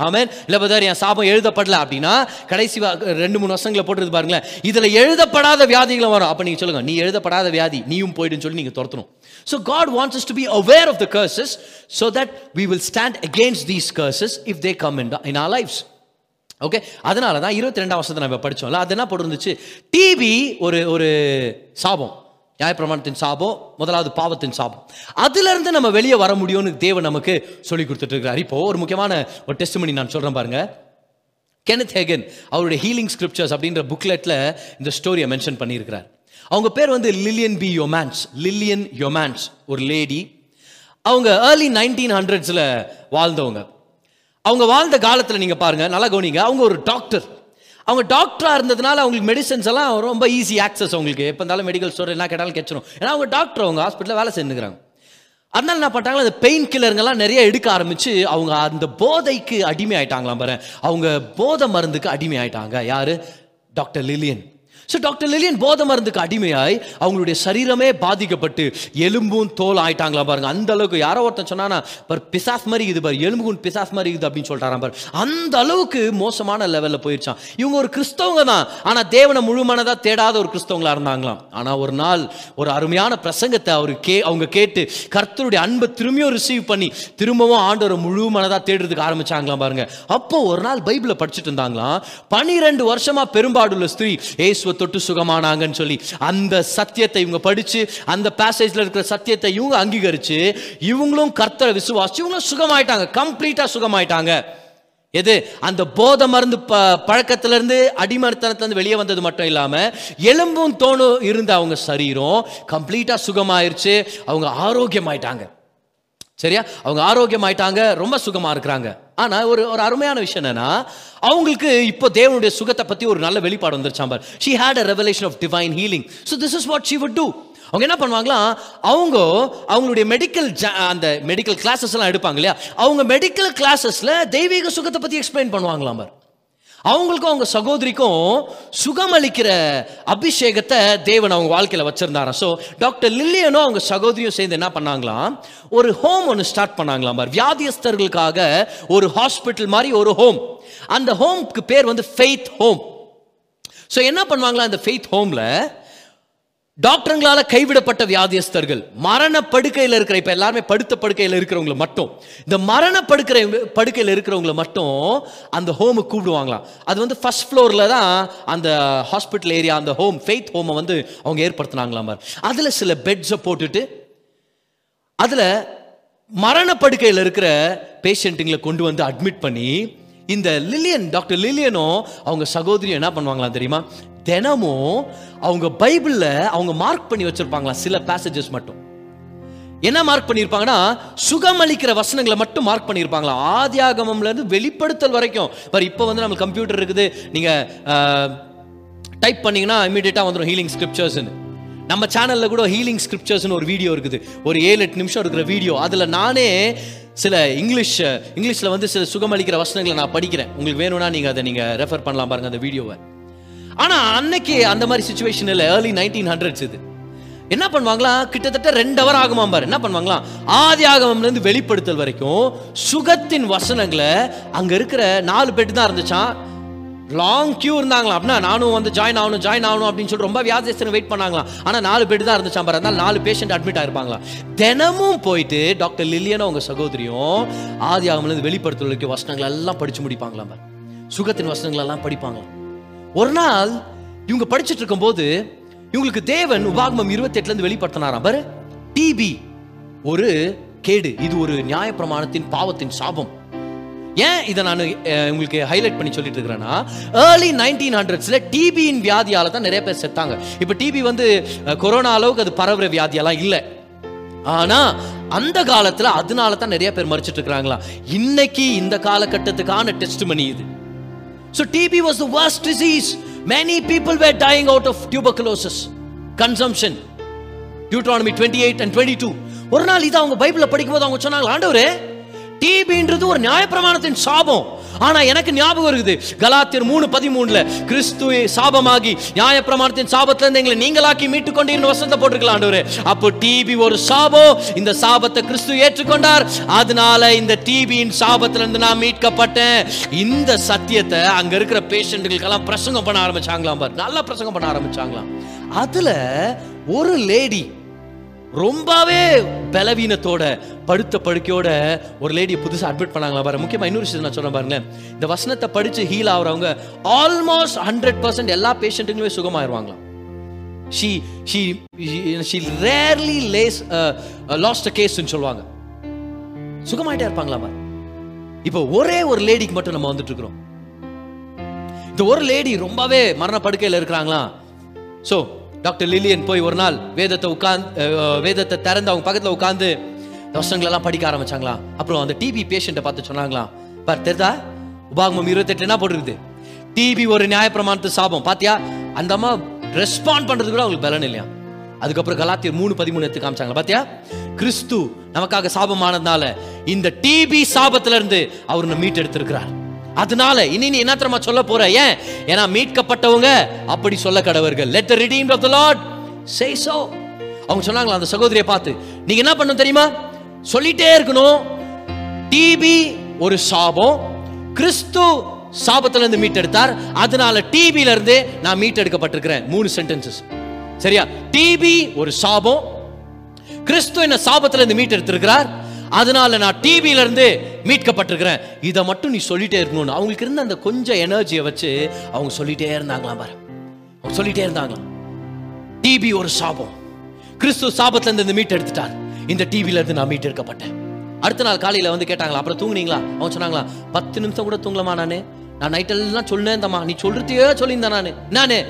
ஆமேன். இல்லை பதார் என் சாபம் எழுதப்படல அப்படின்னா கடைசி வா- ரெண்டு மூணு வருஷங்களை போட்டுருது பாருங்களேன். இதில் எழுதப்படாத வியாதிகளும் வரும். அப்போ நீங்கள் சொல்லுங்கள் நீ எழுதப்படாத வியாதி நீயும் போயிடுன்னு சொல்லி நீங்கள் துரத்தணும். So God wants to be aware of the curses so that we will stand against these curses if they come in in our lives okay அதனால தான் இருபத்தி ரெண்டாம் வருஷத்தை நம்ம படித்தோம்ல அது என்ன போட்டிருந்துச்சு? டிவி ஒரு ஒரு சாபம். நியாயப்பிரமாணத்தின் சாபம் முதலாவது பாவத்தின் சாபம் அதுலேருந்து நம்ம வெளியே வர முடியும்னு தேவன் நமக்கு சொல்லி கொடுத்துட்டு இப்போது இப்போ ஒரு முக்கியமான ஒரு டெஸ்ட் நான் சொல்கிறேன் பாருங்க. கெனத் ஹேகன் அவருடைய ஹீலிங் ஸ்கிரிப்சர்ஸ் அப்படின்ற புக்லெட்டில் இந்த ஸ்டோரியை மென்ஷன் பண்ணியிருக்கிறார். அவங்க பேர் வந்து Lillian B Yeomans Lillian Yeomans ஒரு லேடி அவங்க ஏர்லி நைன்டீன் ஹண்ட்ரட்ஸில் வாழ்ந்தவங்க. அவங்க வாழ்ந்த காலத்தில் நீங்கள் பாருங்கள் நல்லா கவனிங்க. அவங்க ஒரு டாக்டர் அவங்க டாக்டராக இருந்ததுனால அவங்களுக்கு மெடிசன்ஸ் எல்லாம் ரொம்ப ஈஸி ஆக்சஸ் அவங்களுக்கு. எப்போ இருந்தாலும் மெடிக்கல் ஸ்டோர் என்ன கேட்டாலும் கிடைச்சிடும் ஏன்னா அவங்க டாக்டர் அவங்க ஹாஸ்பிட்டலில் வேலை செஞ்சுக்கிறாங்க. அதனால என்ன பண்ணிட்டாங்களா அந்த பெயின் கில்லருங்கெல்லாம் நிறைய எடுக்க ஆரம்பிச்சு அவங்க அந்த போதைக்கு அடிமை ஆயிட்டாங்களாம் பாரு அவங்க போதை மருந்துக்கு அடிமை ஆயிட்டாங்க யாரு? Doctor Lillian so doctor Lillian போத மருந்துக்கு அடிமையாய் அவங்களுடைய சரீரமே பாதிக்கப்பட்டு எலும்பும் தோல் ஆயிட்டாங்களா பாருங்க. அந்த அளவுக்கு யாரோ ஒருத்தன் சொன்னானா பார் பிசாஸ் மாதிரி இது பாரு எலும்புக்கும் பிசாஸ் மாதிரி இது அப்படின்னு சொல்லிட்டாராம் பாரு. அந்த அளவுக்கு மோசமான லெவலில் போயிடுச்சான் இவங்க ஒரு கிறிஸ்தவங்க தான். ஆனால் தேவனை முழுமனதாக தேடாத ஒரு கிறிஸ்தவங்களா இருந்தாங்களாம். ஆனால் ஒரு நாள் ஒரு அருமையான பிரசங்கத்தை அவர் கே அவங்க கேட்டு கர்த்தருடைய அன்பை திரும்பியும் ரிசீவ் பண்ணி திரும்பவும் ஆண்டவரை முழு மனதாக தேடுறதுக்கு ஆரம்பிச்சாங்களாம் பாருங்க. அப்போ ஒரு நாள் பைபிளை படிச்சுட்டு இருந்தாங்களாம். பனிரெண்டு வருஷமா பெரும்பாடுள்ள ஸ்திரீ ஏசுவ தொட்டு சுகமானாங்கன்னு சொல்லி அந்த சத்தியத்தை இவங்க படித்து அந்த பேசேஜில் இருக்கிற சத்தியத்தை இவங்க அங்கீகரித்து இவங்களும் கர்த்தரை விசுவாசி இவங்களும் சுகமாயிட்டாங்க கம்ப்ளீட்டாக சுகமாயிட்டாங்க. எது? அந்த போதை மருந்து ப பழக்கத்திலேருந்து இருந்து வெளியே வந்தது மட்டும் இல்லாமல் எலும்பும் தோணும் இருந்த அவங்க சரீரம் கம்ப்ளீட்டாக சுகமாயிருச்சு அவங்க ஆரோக்கியமாயிட்டாங்க. சரியா? அவங்க ஆரோக்கியமாயிட்டாங்க ரொம்ப சுகமாக இருக்கிறாங்க. ஆனால் ஒரு ஒரு அருமையான விஷயம் என்னன்னா அவங்களுக்கு இப்போ தேவனுடைய சுகத்தை பற்றி ஒரு நல்ல வெளிப்பாடு வந்துருச்சாம் பார். She had a revelation of divine healing so this is what she would do அவங்க என்ன பண்ணுவாங்களாம் அவங்க அவங்களுடைய மெடிக்கல் அந்த மெடிக்கல் கிளாஸஸ் எல்லாம் எடுப்பாங்க இல்லையா? அவங்க மெடிக்கல் கிளாஸஸில் தெய்வீக சுகத்தை பற்றி எக்ஸ்பிளைன் பண்ணுவாங்களாம் பார். அவங்களுக்கும் அவங்க சகோதரிக்கும் சுகமளிக்கிற அபிஷேகத்தை தேவன் அவங்க வாழ்க்கையில் வச்சிருந்தாராம். ஸோ டாக்டர் லில்லியனும் அவங்க சகோதரியும் சேர்ந்து என்ன பண்ணாங்களாம்? ஒரு ஹோம் ஒன்று ஸ்டார்ட் பண்ணாங்களாம் பார். வியாதியஸ்தர்களுக்காக ஒரு ஹாஸ்பிட்டல் மாதிரி ஒரு ஹோம் அந்த ஹோம்க்கு பேர் வந்து ஃபெய்த் ஹோம் ஸோ என்ன பண்ணுவாங்களா அந்த ஃபெய்த் ஹோமில் டாக்டருங்களால கைவிடப்பட்ட வியாதியஸ்தர்கள். மரண படுக்கையில் இருக்கிற இப்போ எல்லாருமே படுத்த படுக்கையில் இருக்கிறவங்கள மட்டும். இந்த மரண படுக்கிற படுக்கையில் இருக்கிறவங்கள மட்டும் அந்த ஹோமுக்கு கூப்பிடுவாங்களாம். அது வந்து ஃபர்ஸ்ட் ஃப்ளோரில் தான் அந்த ஹாஸ்பிட்டல் ஏரியா அந்த ஹோம் ஃபெய்த் ஹோமை வந்து அவங்க ஏற்படுத்தினாங்களாம் அதில் சில பெட்ஸை போட்டுட்டு அதில் மரண படுக்கையில் இருக்கிற பேஷண்ட்டுங்களை கொண்டு வந்து அட்மிட் பண்ணி இந்த லில்லியன் டாக்டர் லில்லியனும் அவங்க சகோதரியும் என்ன பண்ணுவாங்களாம் தெரியுமா? தினமும் அவங்க பைபிளில் அவங்க மார்க் பண்ணி வச்சிருப்பாங்களா சில பேசேஜஸ் மட்டும். என்ன மார்க் பண்ணியிருப்பாங்கன்னா சுகமளிக்கிற வசனங்களை மட்டும் மார்க் பண்ணியிருப்பாங்களா. ஆதி ஆகமம்லேருந்து வெளிப்படுத்தல் வரைக்கும். பட் இப்போ வந்து நம்ம கம்ப்யூட்டர் இருக்குது. நீங்கள் டைப் பண்ணிங்கன்னா இமீடியட்டாக வந்துடும் ஹீலிங் ஸ்கிரிப்சர்ஸ்னு நம்ம சேனலில் கூட ஹீலிங் ஸ்கிரிப்சர்ஸ்னு ஒரு வீடியோ இருக்குது. ஒரு ஏழு எட்டு நிமிஷம் இருக்கிற வீடியோ அதில் நானே சில இங்கிலீஷ் இங்கிலீஷில் வந்து சில சுகமளிக்கிற வசனங்களை நான் படிக்கிறேன். உங்களுக்கு வேணும்னா நீங்கள் அதை நீங்கள் ரெஃபர் பண்ணலாம் பாருங்கள் அந்த வீடியோவை ஆனா அன்னைக்கு அந்த மாதிரி சுச்சுவேஷன் இல்லை. ஏர்லி நைன்டீன் ஹண்ட்ரட்ஸ் இது. என்ன பண்ணுவாங்களா? கிட்டத்தட்ட ரெண்டு அவர் ஆகுமா பாரு. என்ன பண்ணுவாங்களா? ஆதி ஆகமம்லேருந்து வெளிப்படுத்தல் வரைக்கும் சுகத்தின் வசனங்களை அங்கே இருக்கிற நாலு பெட்டு தான் இருந்துச்சான் லாங் கியூ இருந்தாங்களா அப்படின்னா நானும் வந்து ஜாயின் ஆகணும் ஜாயின் ஆகணும் அப்படின்னு சொல்லி ரொம்ப வியாதியஸ்தனை வெயிட் பண்ணாங்களாம். ஆனால் நாலு பெட்டு தான் இருந்துச்சாம் பாரு. அதனால நாலு பேஷண்ட் அட்மிட் ஆயிருப்பாங்களா தினமும் போயிட்டு டாக்டர் லில்லியனும் அவங்க சகோதரியும் ஆதி ஆகமம்ல இருந்து வரைக்கும் வசனங்கள் எல்லாம் படித்து முடிப்பாங்களாம் சுகத்தின் வசனங்கள் எல்லாம் படிப்பாங்களாம். ஒரு நாள் இவங்க படிச்சுட்டு இருக்கும்போது இவங்களுக்கு தேவன் உபாகமம் இருபத்தெட்டுலேருந்து வெளிப்படுத்தினாராம். பாரு டிபி ஒரு கேடு. இது ஒரு நியாயப்பிரமாணத்தின் பாவத்தின் சாபம். ஏன் இதை நான் உங்களுக்கு ஹைலைட் பண்ணி சொல்லிட்டு இருக்கிறேன்னா ஏர்லி நைன்டீன் ஹண்ட்ரட்ஸில் டிபியின் வியாதியால் தான் நிறைய பேர் செத்தாங்க. இப்போ டிபி வந்து கொரோனா அளவுக்கு அது பரவுற வியாதியெல்லாம் இல்லை. ஆனால் அந்த காலத்தில் அதனால தான் நிறைய பேர் மறிச்சிட்டு இருக்கிறாங்களா இன்னைக்கு இந்த காலகட்டத்துக்கான டெஸ்ட் மணி இது. So TB was the worst disease. Many people were dying out of tuberculosis, consumption. Deuteronomy twenty eight and twenty two ஒரு நாள் இது அவங்க பைபிளில் படிக்கும்போது அவங்க சொன்னாங்க ஆண்டவரே டிபின்றது ஒரு நியாயப்பிரமாணத்தின் சாபம் ஆனால் எனக்கு ஞாபகம் இருக்குது. கலாத்தியர் மூணு பதிமூணுல கிறிஸ்து சாபமாகி நியாயப்பிரமாணத்தின் சாபத்திலிருந்து எங்களை நீங்களாக்கி மீட்டு கொண்டீர்னு வசனத்தை போட்டிருக்கலாம் ஆண்டவரே. அப்போ டிபி ஒரு சாபம். இந்த சாபத்தை கிறிஸ்து ஏற்றுக்கொண்டார். அதனால இந்த டிபியின் சாபத்திலிருந்து நான் மீட்கப்பட்டேன். இந்த சத்தியத்தை அங்கே இருக்கிற பேஷண்ட்டுகளுக்கெல்லாம் பிரசங்கம் பண்ண ஆரம்பிச்சாங்களாம் பார். நல்லா பிரசங்கம் பண்ண ஆரம்பிச்சாங்களாம். அதில் ஒரு லேடி ரொம்பவே பலவீனத்தோட படுத்த படுக்கையோட ஒரு லேடியை புதுசா அட்மிட் பண்ணாங்களா பாருங்க முக்கியமா இன்னொரு விஷயம் நான் சொல்றேன் பாருங்களேன். இந்த வசனத்தை படிச்சு ஹீல் ஆகுறவங்க ஆல்மோஸ்ட் ஹண்ட்ரட் பர்சன்ட் எல்லா பேஷண்ட்டுங்களுமே சுகமாயிருவாங்களாம். She she she rarely lays lost a கேஸ்ன்னு சொல்லுவாங்க. சுகமாயிட்டே இருப்பாங்களாமா இப்போ ஒரே ஒரு லேடிக்கு மட்டும் நம்ம வந்துட்டு இருக்கிறோம். இந்த ஒரு லேடி ரொம்பவே மரண படுக்கையில் இருக்கிறாங்களா ஸோ டாக்டர் லிலியன் போய் ஒரு நாள் வேதத்தை உட்கார்ந்து வேதத்தை திறந்து அவங்க பக்கத்தில் உட்காந்து வசனங்களெல்லாம் படிக்க ஆரம்பிச்சாங்களா? அப்புறம் அந்த டிபி பேஷண்ட்டை பார்த்து சொன்னாங்களா பார் தெரிதா? உபாகமம் இருபத்தெட்டு என்ன போட்டிருக்குது? டிபி ஒரு நியாயப்பிரமாணத்து சாபம். பாத்தியா? அந்த அம்மா ரெஸ்பாண்ட் பண்றது கூட அவங்களுக்கு பலன் இல்லையா அதுக்கப்புறம் கலாத்தியர் மூணு பதிமூணு எடுத்து காமிச்சாங்க பாத்தியா? கிறிஸ்து நமக்காக சாபமானதுனால இந்த டிபி சாபத்திலிருந்து அவர் மீட் எடுத்திருக்கிறார் அதனால இனி நீ என்ன தெரியுமா சொல்ல போற? ஏன்? ஏன்னா மீட்கப்பட்டவங்க அப்படி சொல்ல கடவர்கள். Let the redeemed of the lord say அவங்க சொன்னாங்களா அந்த சகோதரியை பார்த்து நீங்க என்ன பண்ணணும் தெரியுமா? சொல்லிட்டே இருக்கணும். டிபி ஒரு சாபம். கிறிஸ்து சாபத்துல இருந்து மீட்டெடுத்தார். அதனால டிபில இருந்து நான் மீட்டெடுக்கப்பட்டிருக்கிறேன். மூணு சென்டென்சஸ் சரியா? டிபி ஒரு சாபம். கிறிஸ்து என்ன சாபத்துல இருந்து மீட்டெடுத்திருக்கிறார்? அதனால நான் டிவியிலேருந்து இருந்து மீட்கப்பட்டிருக்கிறேன். இதை மட்டும் நீ சொல்லிட்டே இருக்கணும்னு. அவங்களுக்கு இருந்த அந்த கொஞ்சம் எனர்ஜியை வச்சு அவங்க சொல்லிட்டே இருந்தாங்களாம் பாரு. அவங்க சொல்லிட்டே இருந்தாங்களாம். டிபி ஒரு சாபம். கிறிஸ்து சாபத்துல இருந்து மீட் எடுத்துட்டார். இந்த டிவியில இருந்து நான் மீட் எடுக்கப்பட்டேன் அடுத்த நாள் காலையில வந்து கேட்டாங்களா அப்புறம் தூங்குனீங்களா? அவங்க சொன்னாங்களா பத்து நிமிஷம் கூட தூங்கலாமா நானு. நான் நைட் எல்லாம் சொன்னேன் நீ சொல்றதையே சொல்லியிருந்தேன் நானு. நானு.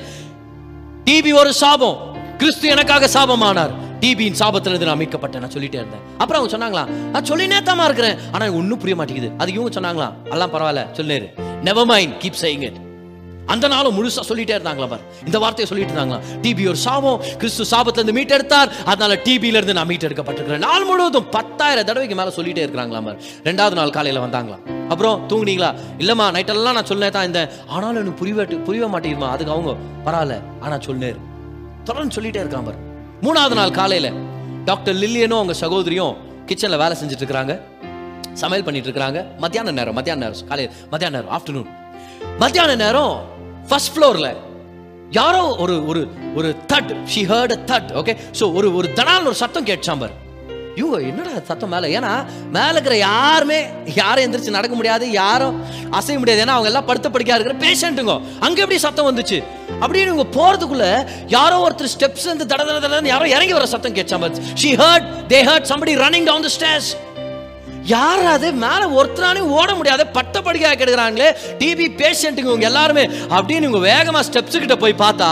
டிவி ஒரு சாபம். கிறிஸ்து எனக்காக சாபமானார். டிபியின் சாபத்துல இருந்து நான் மீட்கப்பட்டேன் நான் சொல்லிட்டே இருந்தேன். அப்புறம் அவங்க சொன்னாங்களா நான் சொல்லினே தாமா இருக்கிறேன். ஆனா ஒன்றும் புரிய மாட்டேங்குது. அது இவங்க சொன்னாங்களா எல்லாம் பரவாயில்ல சொல்லிரு நெவர் மைண்ட் கீப் செய்யுங்க அந்த நாளும் முழுசா சொல்லிட்டே இருந்தாங்களா பார். இந்த வார்த்தையை சொல்லிட்டு இருந்தாங்களா டிபி ஒரு சாபம் கிறிஸ்து சாபத்துல இருந்து மீட்டெடுத்தார் அதனால டிபில இருந்து நான் மீட்டெடுக்கப்பட்டிருக்கிறேன். நாள் முழுவதும் பத்தாயிரம் தடவைக்கு மேல சொல்லிட்டே இருக்கிறாங்களா பார். ரெண்டாவது நாள் காலையில வந்தாங்களா. அப்புறம் தூங்குனீங்களா? இல்லம்மா நைட்டெல்லாம் நான் சொல்லேன் தான் இந்த. ஆனாலும் எனக்கு புரியவே புரியவே மாட்டேங்குதுமா அதுக்கு அவங்க பரவாயில்ல ஆனா சொல்லேரு தொடர்ந்து சொல்லிட்டே இருக்கான் பார். மூணாவது நாள் காலையில் டாக்டர் லில்லியனும் அவங்க சகோதரியும் கிச்சனில் வேலை செஞ்சுட்டு இருக்கிறாங்க சமையல் பண்ணிட்டு இருக்கிறாங்க மத்தியான நேரம் மத்தியான நேரம் காலையில் மத்தியான நேரம் ஆஃப்டர்நூன் மத்தியான நேரம் ஃபர்ஸ்ட் ஃப்ளோரில் யாரோ ஒரு ஒரு ஒரு that she heard that okay so ஒரு ஒரு தனால் ஒரு சத்தம் கேட்டான் ஐயோ என்னடா சத்தம் மேலே? ஏன்னா மேலே இருக்கிற யாருமே யாரும் எந்திரிச்சு நடக்க முடியாது யாரும் அசைய முடியாது. ஏன்னா அவங்க எல்லாம் படுத்த படிக்கா இருக்கிற பேஷண்ட்டுங்க அங்கே எப்படி சத்தம் வந்துச்சு? அப்படின்னு இவங்க போகிறதுக்குள்ள யாரோ ஒருத்தர் ஸ்டெப்ஸ் வந்து தட தட தடன்னு யாரோ இறங்கி வர சத்தம் கேட்சா she heard they heard somebody running down the stairs யார் அது? மேல ஒருத்தரானே ஓட முடியாத. பட்ட படுக்கையா கெடுக்கிறாங்களே டிபி பேஷண்ட்டுங்க இவங்க எல்லாருமே. அப்படின்னு இவங்க வேகமா ஸ்டெப்ஸ் கிட்ட போய் பார்த்தா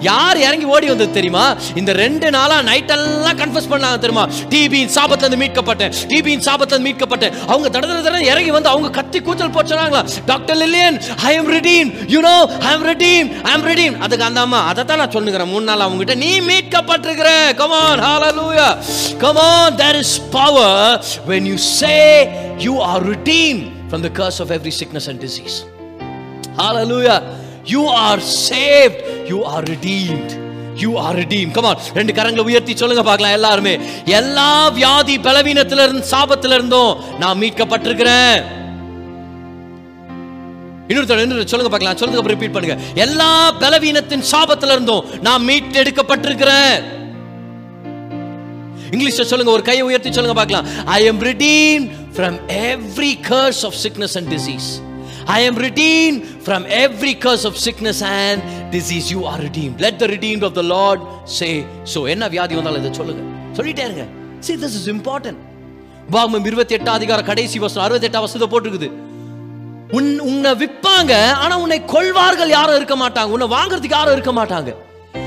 யார் இறங்கி ஓடி வந்தது தெரியுமா? இந்த ரெண்டு நாளா நைட் எல்லாம் கன்ஃபஸ் பண்ணாங்க தெரியுமா? டிபியின் சாபத்துல இருந்து மீட்கப்பட்டேன். டிபியின் சாபத்துல இருந்து மீட்கப்பட்டேன். அவங்க தட தட இறங்கி வந்து அவங்க கத்தி கூச்சல் போச்சுனாங்களா சொன்னாங்களா doctor Lillian I am redeem you know I am redeem I am redeem அதுக்கு அந்த அம்மா அதை தான் நான் சொல்லுகிறேன். மூணு நாள் அவங்க கிட்ட நீ மீட்கப்பட்டிருக்கிற. Come on hallelujah come on there is power when you say you are redeemed from the curse of every sickness and disease. Hallelujah. You are saved. You are redeemed. You are redeem come ரெண்டு கரங்களை உயர்த்தி சொல்லுங்க பார்க்கலாம் எல்லாருமே. எல்லா வியாதி பலவீனத்தில இருந்து சாபத்தில இருந்தும் நான் மீட்கப்பட்டிருக்கிறேன். இன்னொருத்தர் சொல்லுங்க பார்க்கலாம். சொல்லுங்க ரிப்பீட் பண்ணுங்க. எல்லா பலவீனத்தின் சாபத்தில இருந்தும் நான் மீட்டெடுக்கப்பட்டிருக்கிறேன். இங்கிலீஷ்ல சொல்லுங்க ஒரு கையை உயர்த்தி சொல்லுங்க பார்க்கலாம். I am redeemed from every curse of sickness and disease I am redeemed from every curse of sickness and disease you are redeemed. Let the redeemed of the lord say so. என்ன வியாதி வந்தாலும் இதை சொல்லுங்க. சொல்லிட்டே இருங்க. See this is important உபாகமம் இருபத்தி எட்டாம் அதிகார கடைசி வசனம் அறுபத்தி எட்டாம் வசனத்தை போட்டிருக்குது. உன் உன்னை விற்பாங்க ஆனா உன்னை கொள்வார்கள் யாரும் இருக்க மாட்டாங்க. உன்னை வாங்குறதுக்கு யாரும் இருக்க மாட்டாங்க.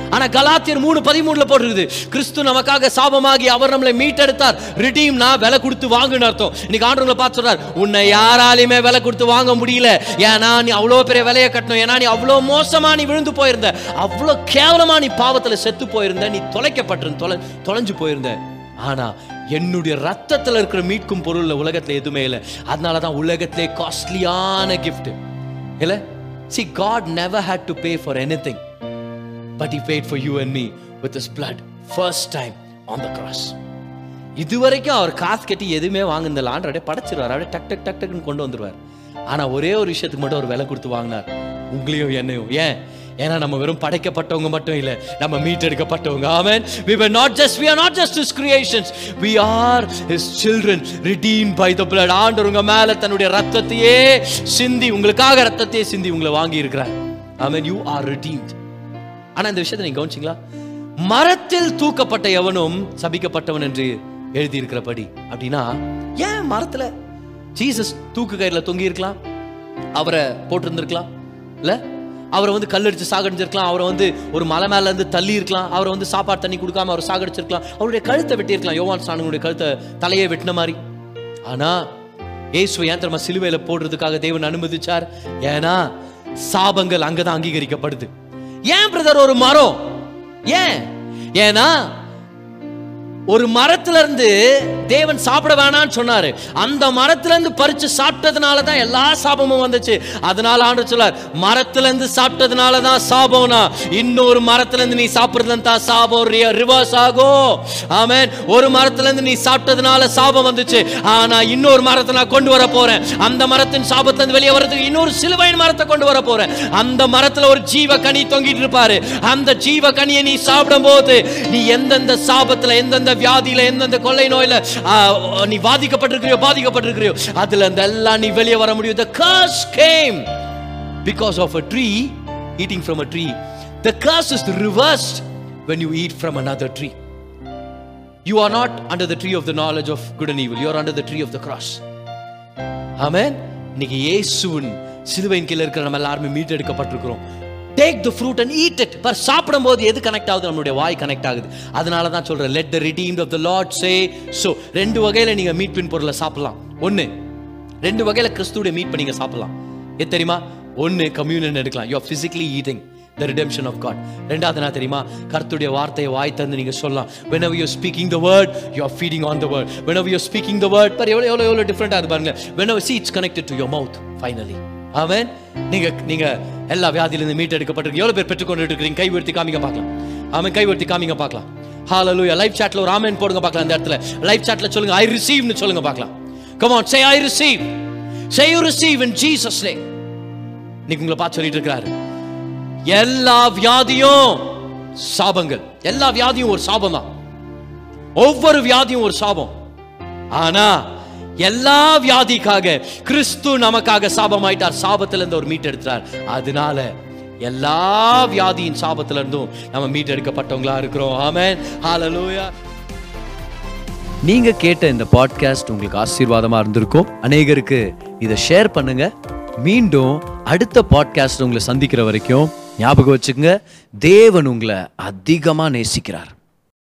ஆனா கலாத்தியர் மூணு பதிமூணுல போட்டிருக்குது. கிறிஸ்து நமக்காக சாபமாகி அவர் நம்மளை மீட்டெடுத்தார். ரிடீம் நான் விலை கொடுத்து வாங்குன்னு அர்த்தம். இன்னைக்கு ஆண்டவங்களை பார்த்து சொல்றார் உன்னை யாராலையுமே விலை கொடுத்து வாங்க முடியல. ஏன்னா நீ அவ்வளோ பெரிய விலையை கட்டணும் ஏன்னா நீ அவ்வளோ மோசமா நீ விழுந்து போயிருந்த. அவ்வளோ கேவலமா நீ பாவத்துல செத்து போயிருந்த. நீ தொலைக்கப்பட்டிருந்த தொலை தொலைஞ்சு போயிருந்த. ஆனா என்னுடைய ரத்தத்துல இருக்கிற மீட்கும் பொருள் உலகத்துல எதுவுமே இல்லை. அதனால தான் உலகத்திலே காஸ்ட்லியான gift. இல்ல? God never had to pay for anything but he paid for you and me with his blood first time on the cross இதுவரைக்கும் அவர் காசு கட்டி எதுவுமே வாங்குனதில்ல. ஆண்டவர் அப்படியே படைச்சிருவார். அப்படியே டக் டக் டக் டக்குன்னு கொண்டு வந்துருவார். ஆனால் ஒரே ஒரு விஷயத்துக்கு மட்டும் அவர் விலை கொடுத்து வாங்கினார். உங்களையும் என்னையும். ஏன்? ஏன்னா நம்ம வெறும் படைக்கப்பட்டவங்க மட்டும் இல்ல நம்ம மீட்டெடுக்கப்பட்டவங்க. ஆமென் we were not just we are not just his creations. We are his children redeemed by the blood. ஆண்டவர் மேல தன்னுடைய ரத்தத்தையே சிந்தி உங்களுக்காக ரத்தத்தையே சிந்தி உங்களை வாங்கி இருக்கிறார் ஆமென் you are redeemed. ஆனா இந்த விஷயத்தை நீங்க கவனிச்சிங்களா? மரத்தில் தூக்கப்பட்ட எவனும் சபிக்கப்பட்டவன் என்று எழுதியிருக்கிறபடி. அப்படின்னா ஏன் மரத்துல ஜீசஸ் தூக்கு கயிறுல தொங்கி இருக்கலாம்? அவரை போட்டிருந்திருக்கலாம்? இல்ல? அவரை வந்து கல்லடிச்சு சாகடிச்சிருக்கலாம்? அவரை வந்து ஒரு மலை மேல இருந்து தள்ளி இருக்கலாம்? அவரை வந்து சாப்பாடு தண்ணி கொடுக்காம அவரை சாகடிச்சிருக்கலாம்? அவருடைய கழுத்தை வெட்டியிருக்கலாம். யோவான் சாணனுடைய கழுத்தை தலையை வெட்டின மாதிரி. ஆனா இயேசுவை ஏன் தெரியுமா சிலுவையில போடுறதுக்காக தேவன் அனுமதிச்சார். ஏன்னா சாபங்கள் அங்கதான் அங்கீகரிக்கப்படுது. ஏன் பிரதர் ஒரு மரம்? ஏன்? ஏன்னா ஒரு மரத்துல இருந்து தேவன் சாப்பிட வேணான்னு சொன்னாரு. அந்த மரத்துல இருந்து பறிச்சு சாப்பிட்டதுனால தான் எல்லா சாபமும் வந்துச்சு. அதனால ஆண்டு சொல்லார் மரத்துல இருந்து சாப்பிட்டதுனால தான் சாபம்னா இன்னொரு மரத்துல இருந்து நீ சாப்பிடுறது தான் சாபம் ரிவர்ஸ் ஆகும். ஆமேன். ஒரு மரத்துல இருந்து நீ சாப்பிட்டதுனால சாபம் வந்துச்சு. ஆனா இன்னொரு மரத்தை நான் கொண்டு வர போறேன். அந்த மரத்தின் சாபத்துல இருந்து வெளியே வர்றதுக்கு இன்னொரு சிலுவையின் மரத்தை கொண்டு வர போறேன். அந்த மரத்துல ஒரு ஜீவ கனி தொங்கிட்டு இருப்பாரு. அந்த ஜீவ கனியை நீ சாப்பிடும் போது நீ எந்தெந்த சாபத்துல எந்தெந்த வியாதியில எந்தெந்த கொள்ளை நோயில ஆ, நீ பாதிக்கப்பட்டிருக்கிறியோ பாதிக்கப்பட்டிருக்கிறியோ அதுல இருந்து எல்லாம் நீ வெளியே வர முடியும் the curse came because of a tree eating from a tree the curse is reversed when you eat from another tree you are not under the tree of the knowledge of good and evil you are under the tree of the cross ஆமென் இன்னைக்கு இயேசுவின் சிலுவையின் கீழ இருக்கிற நம்ம எல்லாருமே மீட்டெடுக்கப்பட்டிருக்கிறோம் take the fruit and eat it per சாப்பிடும்போது எது connect ஆகுது? நம்மளுடைய வாய் கனெக்ட் ஆகுது. அதனால தான் சொல்கிறேன் let the redeem of the lord say so ரெண்டு வகையில் நீங்கள் மீட் பின் பொருளை சாப்பிடலாம். ஒன்று ரெண்டு வகையில் கிறிஸ்துவோட மீட் பண்ணி சாப்பிடலாம். எது தெரியுமா? ஒன்று கம்யூனியன் எடுக்கலாம். You are physically eating the redemption of God ரெண்டாவது என்ன தெரியுமா? கருத்துடைய வார்த்தையை வாய் தந்து நீங்கள் சொல்லலாம். When our you speaking the word you are feeding on the word when our you speaking the word பாரு எவ்வளோ எவ்வளோ எவ்வளோ டிஃப்ரெண்ட்டாக அது பாருங்க அவர் see it's connected to your mouth finally அவன் நீங்க நீங்க எல்லா வியாதியிலிருந்து மீட் எடுக்கப்பட்டிருக்கு எவ்வளவு பேர் பெற்றுக்கொண்டு இருக்கிறீங்க கை உயர்த்தி காமிங்க பார்க்கலாம். அவன் கை உயர்த்தி காமிங்க பார்க்கலாம். ஹalleluya லைஃப் சாட்ல ஒரு ஆமென் போடுங்க பார்க்கலாம் அந்த இடத்துல. லைஃப் சாட்ல சொல்லுங்க ஐ ரிசீவ்னு சொல்லுங்க பார்க்கலாம். Come on say I receive say you receive in Jesus name இன்னைக்கு உங்களை பார்த்து சொல்லிட்டு இருக்கிறாரு. எல்லா வியாதியும் சாபங்கள். எல்லா வியாதியும் ஒரு சாபம் தான் ஒவ்வொரு வியாதியும் ஒரு சாபம். ஆனா எல்லா வியாதிக்காக கிறிஸ்து நமக்காக சாபமாயிட்டார். சாபத்திலிருந்து ஒரு மீட் எடுத்தார் அதனால எல்லா வியாதியின் சாபத்திலிருந்தும் நம்ம மீட் எடுக்கப்பட்டவங்களா இருக்கிறோம். ஆமென். ஹalleluya நீங்க கேட்ட இந்த பாட்காஸ்ட் உங்களுக்கு ஆசீர்வாதமா இருந்திருக்கும். அநேகருக்கு இதை ஷேர் பண்ணுங்க. மீண்டும் அடுத்த பாட்காஸ்ட் உங்களை சந்திக்கிற வரைக்கும் ஞாபகம் வச்சுக்கோங்க. தேவன் உங்களை அதிகமாக நேசிக்கிறார்.